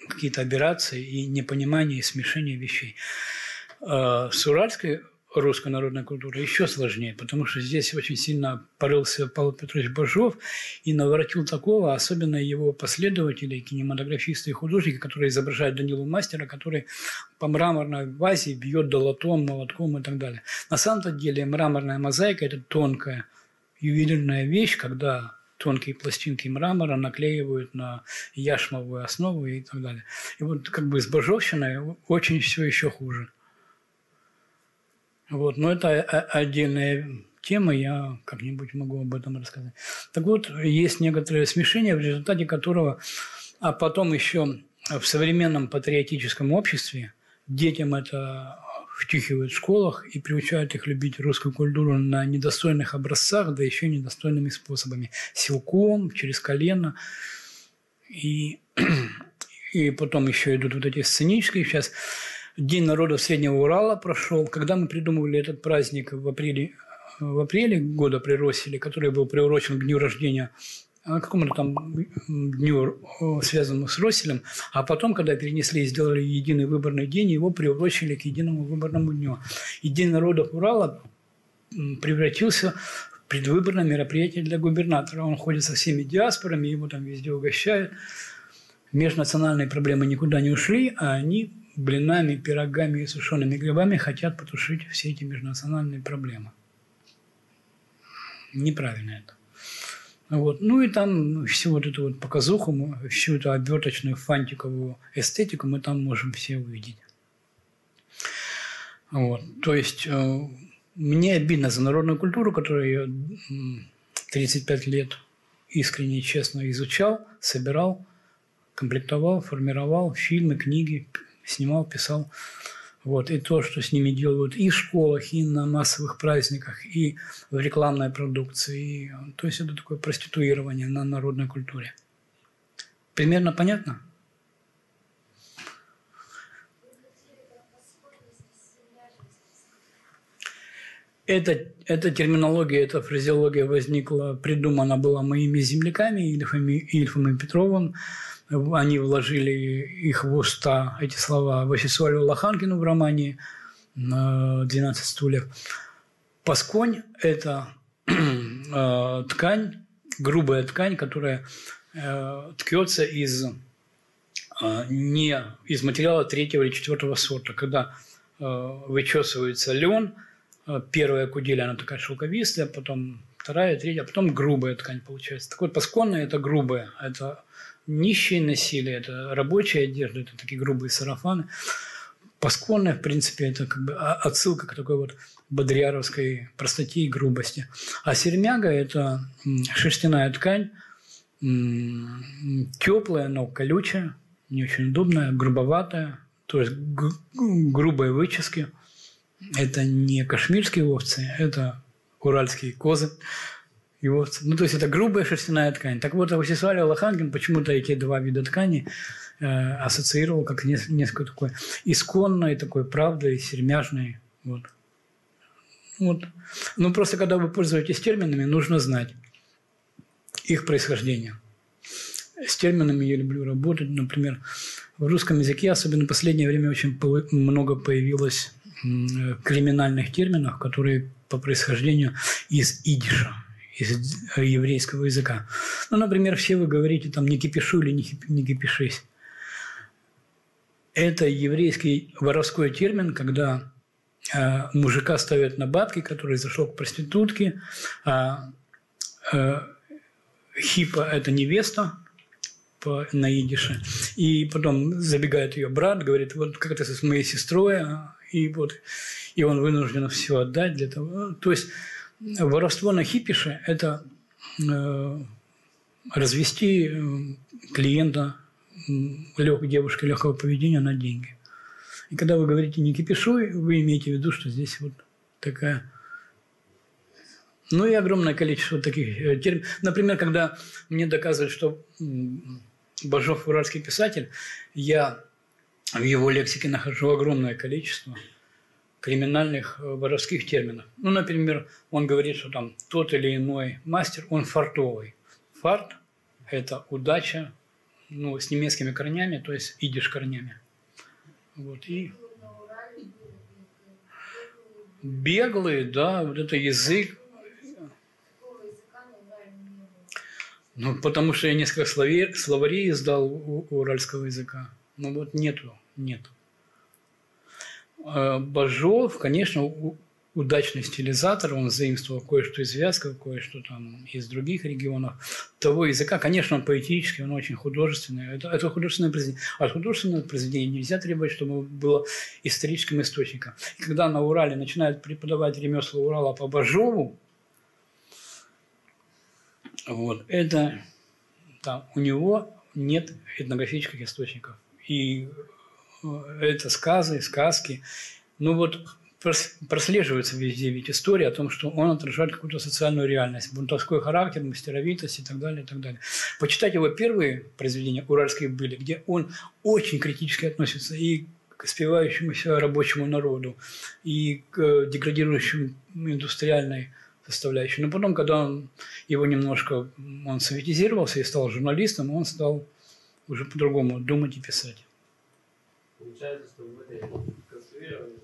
какие-то операции и непонимание и смешение вещей. Э, с уральской русской народной культуры еще сложнее, потому что здесь очень сильно порылся Павел Петрович Бажов и наворотил такого, особенно его последователи, кинематографисты и художники, которые изображают Данилу Мастера, который по мраморной вазе бьет долотом, молотком и так далее. На самом-то деле мраморная мозаика – это тонкая ювелирная вещь, когда тонкие пластинки мрамора наклеивают на яшмовую основу и так далее. И вот как бы с Бажовщиной очень все еще хуже. Вот, но это отдельная тема, я как-нибудь могу об этом рассказать. Так вот, есть некоторое смешение, в результате которого, а потом еще в современном патриотическом обществе детям это втюхивают в школах и приучают их любить русскую культуру на недостойных образцах, да еще недостойными способами. Силком, через колено. И, и потом еще идут вот эти сценические. Сейчас День народов Среднего Урала прошел. Когда мы придумывали этот праздник в апреле, в апреле года при Роселе, который был приурочен к дню рождения какому-то там дню, связанному с Роселем, а потом, когда перенесли и сделали единый выборный день, его приурочили к единому выборному дню. И День народов Урала превратился в предвыборное мероприятие для губернатора. Он ходит со всеми диаспорами, его там везде угощают. Межнациональные проблемы никуда не ушли, а они блинами, пирогами и сушеными грибами хотят потушить все эти межнациональные проблемы. Неправильно это. Вот. Ну и там всю вот эту вот показуху, всю эту оберточную фантиковую эстетику мы там можем все увидеть. Вот. То есть э, мне обидно за народную культуру, которую я 35 лет искренне и честно изучал, собирал, комплектовал, формировал фильмы, книги, снимал, писал. Вот. И то, что с ними делают и в школах, и на массовых праздниках, и в рекламной продукции. То есть это такое проституирование на народной культуре. Примерно понятно? Эта, эта терминология, эта фразеология возникла, придумана была моими земляками Ильфом, Ильфом и Петровым они вложили их в уста, эти слова, Васисуалю Лоханкину в романе «12 стульев». Пасконь – это э, ткань, грубая ткань, которая э, ткется из э, не из материала третьего или четвертого сорта. Когда вычесывается лен, первая кудель, она такая шелковистая, потом вторая, третья, а потом грубая ткань получается. Так вот, пасконная – это грубая, это нищие носили, это рабочая одежда, это такие грубые сарафаны. Пасконная, в принципе, это как бы отсылка к такой вот бодряровской простоте и грубости. А сермяга – это шерстяная ткань, теплая, но колючая, не очень удобная, грубоватая, то есть грубые вычески. Это не кашмирские овцы, это уральские козы. Вот, ну, то есть это грубая шерстяная ткань. Так вот, Васисвали Лохангин почему-то эти два вида ткани э, ассоциировал как несколько такой исконной, такой правдой, сермяжной. Вот. Вот. Ну, просто когда вы пользуетесь терминами, нужно знать их происхождение. С терминами я люблю работать. Например, в русском языке, особенно в последнее время, очень много появилось криминальных терминов, которые по происхождению из идиша из еврейского языка. Ну, например, все вы говорите там «не кипишу» или «не кипишись». Это еврейский воровской термин, когда э, мужика ставят на бабки, который зашел к проститутке, а э, хипа – это невеста, по, на идише. И потом забегает ее брат, говорит, вот как ты с моей сестрой, а, и вот и он вынужден все отдать для того. То есть Воровство на хипише – это э, развести э, клиента лег, девушки легкого поведения на деньги. И когда вы говорите «не кипишуй», вы имеете в виду, что здесь вот такая... Ну и огромное количество таких э, терминов. Например, когда мне доказывают, что Бажов – уральский писатель, я в его лексике нахожу огромное количество – криминальных э, воровских терминов. Ну, например, он говорит, что там тот или иной мастер, он фартовый. Фарт – это удача, ну, с немецкими корнями, то есть идиш корнями. Вот, и беглые, да, вот это язык. Ну, потому что я несколько словарей, словарей издал у уральского языка. Ну, вот нету, нету. Бажов, конечно, удачный стилизатор, он заимствовал кое-что из Вятского, кое-что там из других регионов того языка. Конечно, он поэтический, он очень художественный. Это, это художественное произведение. От художественного произведения нельзя требовать, чтобы было историческим источником. И когда на Урале начинают преподавать ремесла Урала по Бажову, вот, это там, у него нет этнографических источников. И это сказы, сказки, Ну вот прослеживается везде ведь история о том, что он отражает какую-то социальную реальность, бунтовской характер, мастеровитость и так далее, и так далее. Почитать его первые произведения «Уральские были», где он очень критически относится и к спивающемуся рабочему народу, и к деградирующему индустриальной составляющей. Но потом, когда он, его немножко он советизировался и стал журналистом, он стал уже по-другому думать и писать. Получается, что в этой конструированной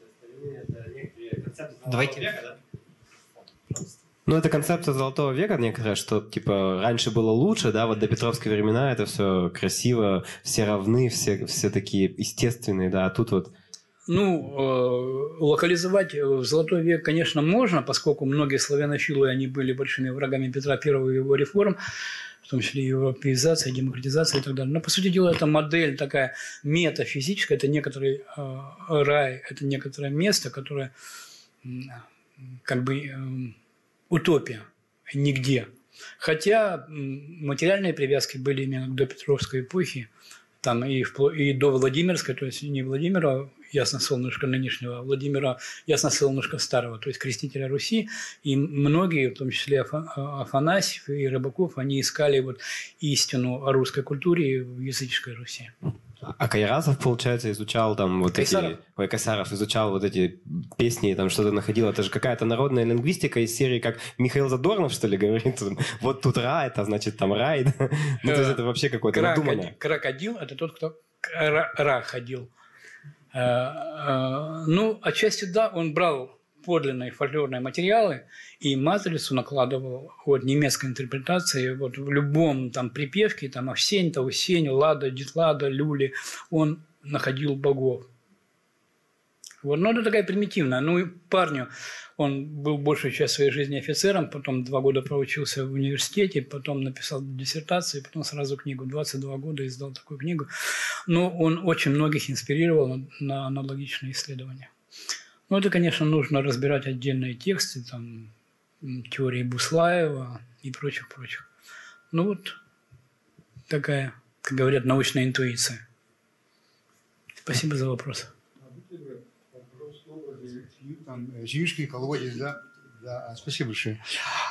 это некоторые концепты Давайте. века, да? Ну, это концепция золотого века некоторая, что, типа, раньше было лучше, да, вот до Петровской времена это все красиво, все равны, все, все такие естественные, да, а тут вот ну, э, локализовать в Золотой век, конечно, можно, поскольку многие славянофилы, они были большими врагами Петра I и его реформ, том числе европеизация, демократизация и так далее. Но, по сути дела, это модель такая метафизическая, это некоторый э, рай, это некоторое место, которое как бы э, утопия, нигде. Хотя материальные привязки были именно до Петровской эпохи, там и, в, и до Владимирской, то есть не Владимира Ясно-Солнышко нынешнего, а Владимира Ясно-Солнышко старого, то есть крестителя Руси. И многие, в том числе Афанасьев и Рыбаков, они искали вот истину о русской культуре в языческой Руси. А Кайразов, получается, изучал там вот Кайсаров. эти... Ой, Кайсаров изучал вот эти песни, там что-то находил. Это же какая-то народная лингвистика из серии, как Михаил Задорнов, что ли, говорит. Вот тут рай, это значит там рай. Ну, то есть это вообще какое-то надуманное. Крокодил – это тот, кто ра ходил. Э, э, ну, отчасти да, он брал подлинные фольклорные материалы и матрицу накладывал вот немецкой интерпретации вот в любом там припевке там Овсень, Таусень, Лада, Дитлада, Люли он находил богов. Вот, но это такая примитивная. Ну и парню, он был большую часть своей жизни офицером, потом два года проучился в университете, потом написал диссертацию, потом сразу книгу. 22 года издал такую книгу. Но он очень многих инспирировал на аналогичные исследования. Ну, это, конечно, нужно разбирать отдельные тексты, там, теории Буслаева и прочих-прочих. Ну вот такая, как говорят, научная интуиция. Спасибо за вопрос там, Зинюшкин, колодец, да? Да, а, спасибо большое.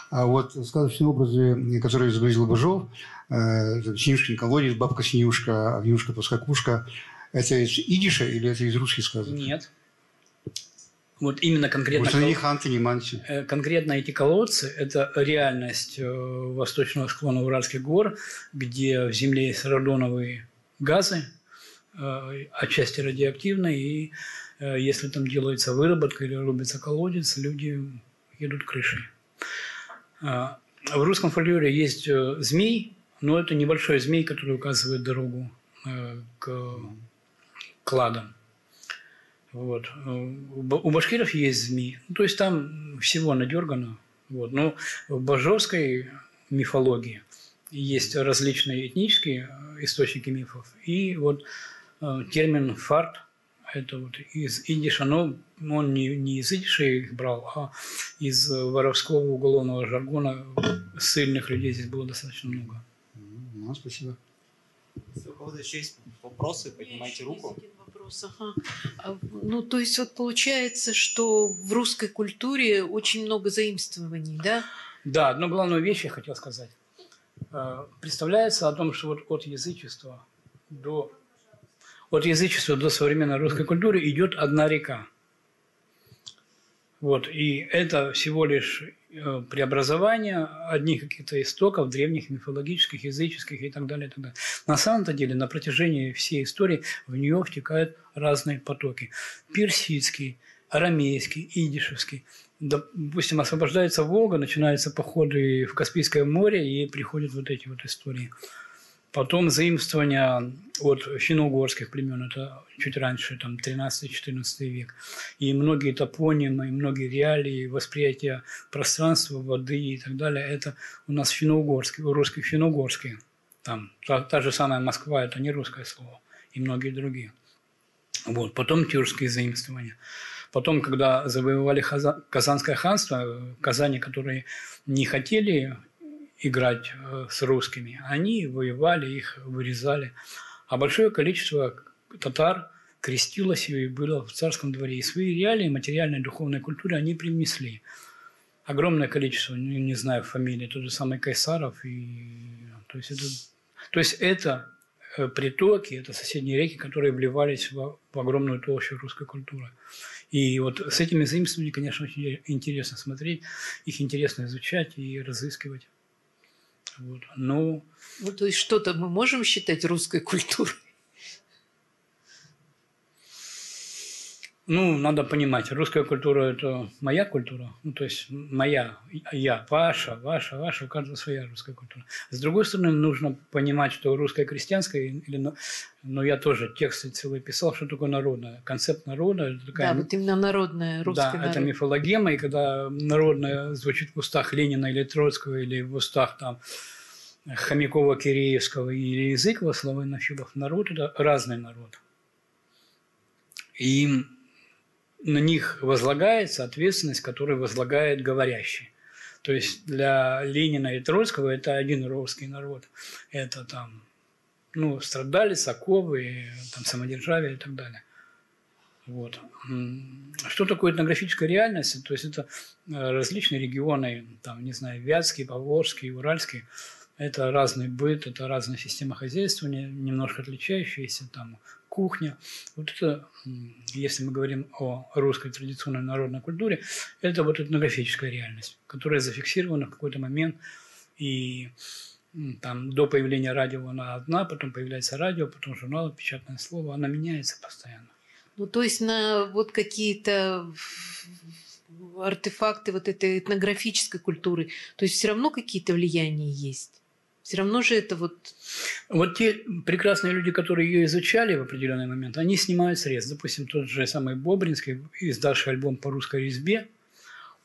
А вот сказочные образы, которые изобразил Бажов, э, Синюшкин колодец, бабка Синюшка, Огнюшка, Тоскакушка, это из идиша или это из русских сказок? Нет. Вот именно конкретно... Может, кол... ханты, не манти. Э, конкретно эти колодцы – это реальность э, восточного склона Уральских гор, где в земле есть радоновые газы, э, отчасти радиоактивные, и Э, если там делается выработка или рубится колодец, люди едут крышей. А, в русском фольклоре есть э, змей, но это небольшой змей, который указывает дорогу э, к кладам. Вот. У башкиров есть змеи. Ну, то есть там всего надергано. Вот. Но в бажовской мифологии есть различные этнические источники мифов. И вот термин «фарт» это вот из идиша, но он не, не из идиша их брал, а из воровского уголовного жаргона сильных людей здесь было достаточно много. Ну, спасибо. Если у кого-то еще есть вопросы, поднимайте руку. Вопрос, ага. А, ну, то есть вот получается, что в русской культуре очень много заимствований, да? Да, одну главную вещь я хотел сказать. Э, представляется о том, что вот от язычества до от язычества до современной русской культуры идет одна река. Вот, и это всего лишь э, преобразование одних каких-то истоков древних мифологических, языческих и так далее. И так далее. На самом-то деле на протяжении всей истории в нее втекают разные потоки. Персидский, арамейский, идишевский. Допустим, освобождается Волга, начинаются походы в Каспийское море и приходят вот эти вот истории. Потом заимствования от финно-угорских племен, это чуть раньше, там 13-14 век. И многие топонимы, и многие реалии, восприятия пространства, воды и так далее, это у нас финно-угорские, у финно-угорские. Там та, та же самая Москва, это не русское слово, и многие другие. Вот. Потом тюркские заимствования. Потом, когда завоевали Казанское ханство, казани, которые не хотели играть э, с русскими. Они воевали, их вырезали. А большое количество татар крестилось и было в царском дворе. И свои реалии материальной духовной культуры они принесли. Огромное количество, не, не знаю фамилии, тот же самый Кайсаров. И, то, есть это, то есть это э, притоки, это соседние реки, которые вливались в, в огромную толщу русской культуры. И вот с этими заимствованиями, конечно, очень интересно смотреть, их интересно изучать и разыскивать. Вот. Но... Ну, то есть что-то мы можем считать русской культурой? Ну, надо понимать, русская культура – это моя культура, ну, то есть моя, я, ваша, ваша, ваша, у каждого своя русская культура. С другой стороны, нужно понимать, что русская крестьянская, или, но ну, я тоже тексты целый писал, что такое народное. Концепт народа – это такая… Да, вот именно народная, русская Да, народ. это мифологема, и когда народное звучит в устах Ленина или Троцкого, или в устах там Хомякова, Киреевского или Языкова, славянофилов, народ – это разный народ. И на них возлагается ответственность, которую возлагает говорящий. То есть для Ленина и Троцкого это один русский народ. Это там, ну, страдали, Соковы, там, самодержавие и так далее. Вот. Что такое этнографическая реальность? То есть это э, различные регионы, там, не знаю, Вятский, Поволжский, Уральский. Это разный быт, это разная система хозяйствования, немножко отличающиеся, там, кухня. Вот это, если мы говорим о русской традиционной народной культуре, это вот этнографическая реальность, которая зафиксирована в какой-то момент и там до появления радио она одна, потом появляется радио, потом журнал, печатное слово, она меняется постоянно. Ну, то есть на вот какие-то артефакты вот этой этнографической культуры, то есть все равно какие-то влияния есть. Все равно же это вот... Вот те прекрасные люди, которые ее изучали в определенный момент, они снимают средств. Допустим, тот же самый Бобринский, издавший альбом по русской резьбе,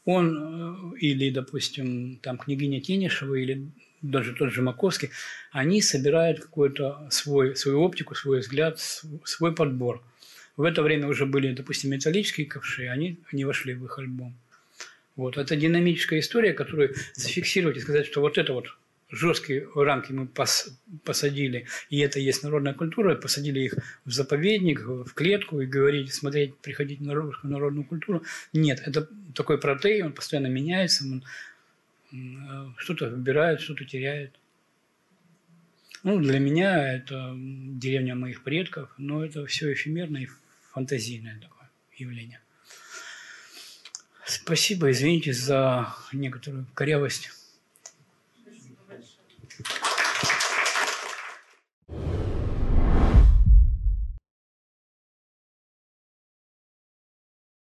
он, э, или, допустим, там княгиня Тенишева, или даже тот же Маковский, они собирают какой-то свой, свою оптику, свой взгляд, свой подбор. В это время уже были, допустим, металлические ковши, они не вошли в их альбом. Вот. Это динамическая история, которую зафиксировать и сказать, что вот это вот жесткие рамки мы пос, посадили, и это есть народная культура, посадили их в заповедник, в клетку и говорить, смотреть, приходить на русскую народную культуру. Нет, это такой протей, он постоянно меняется, он э, что-то выбирает, что-то теряет. Ну, для меня это деревня моих предков, но это все эфемерное и фантазийное такое явление. Спасибо, извините за некоторую корявость.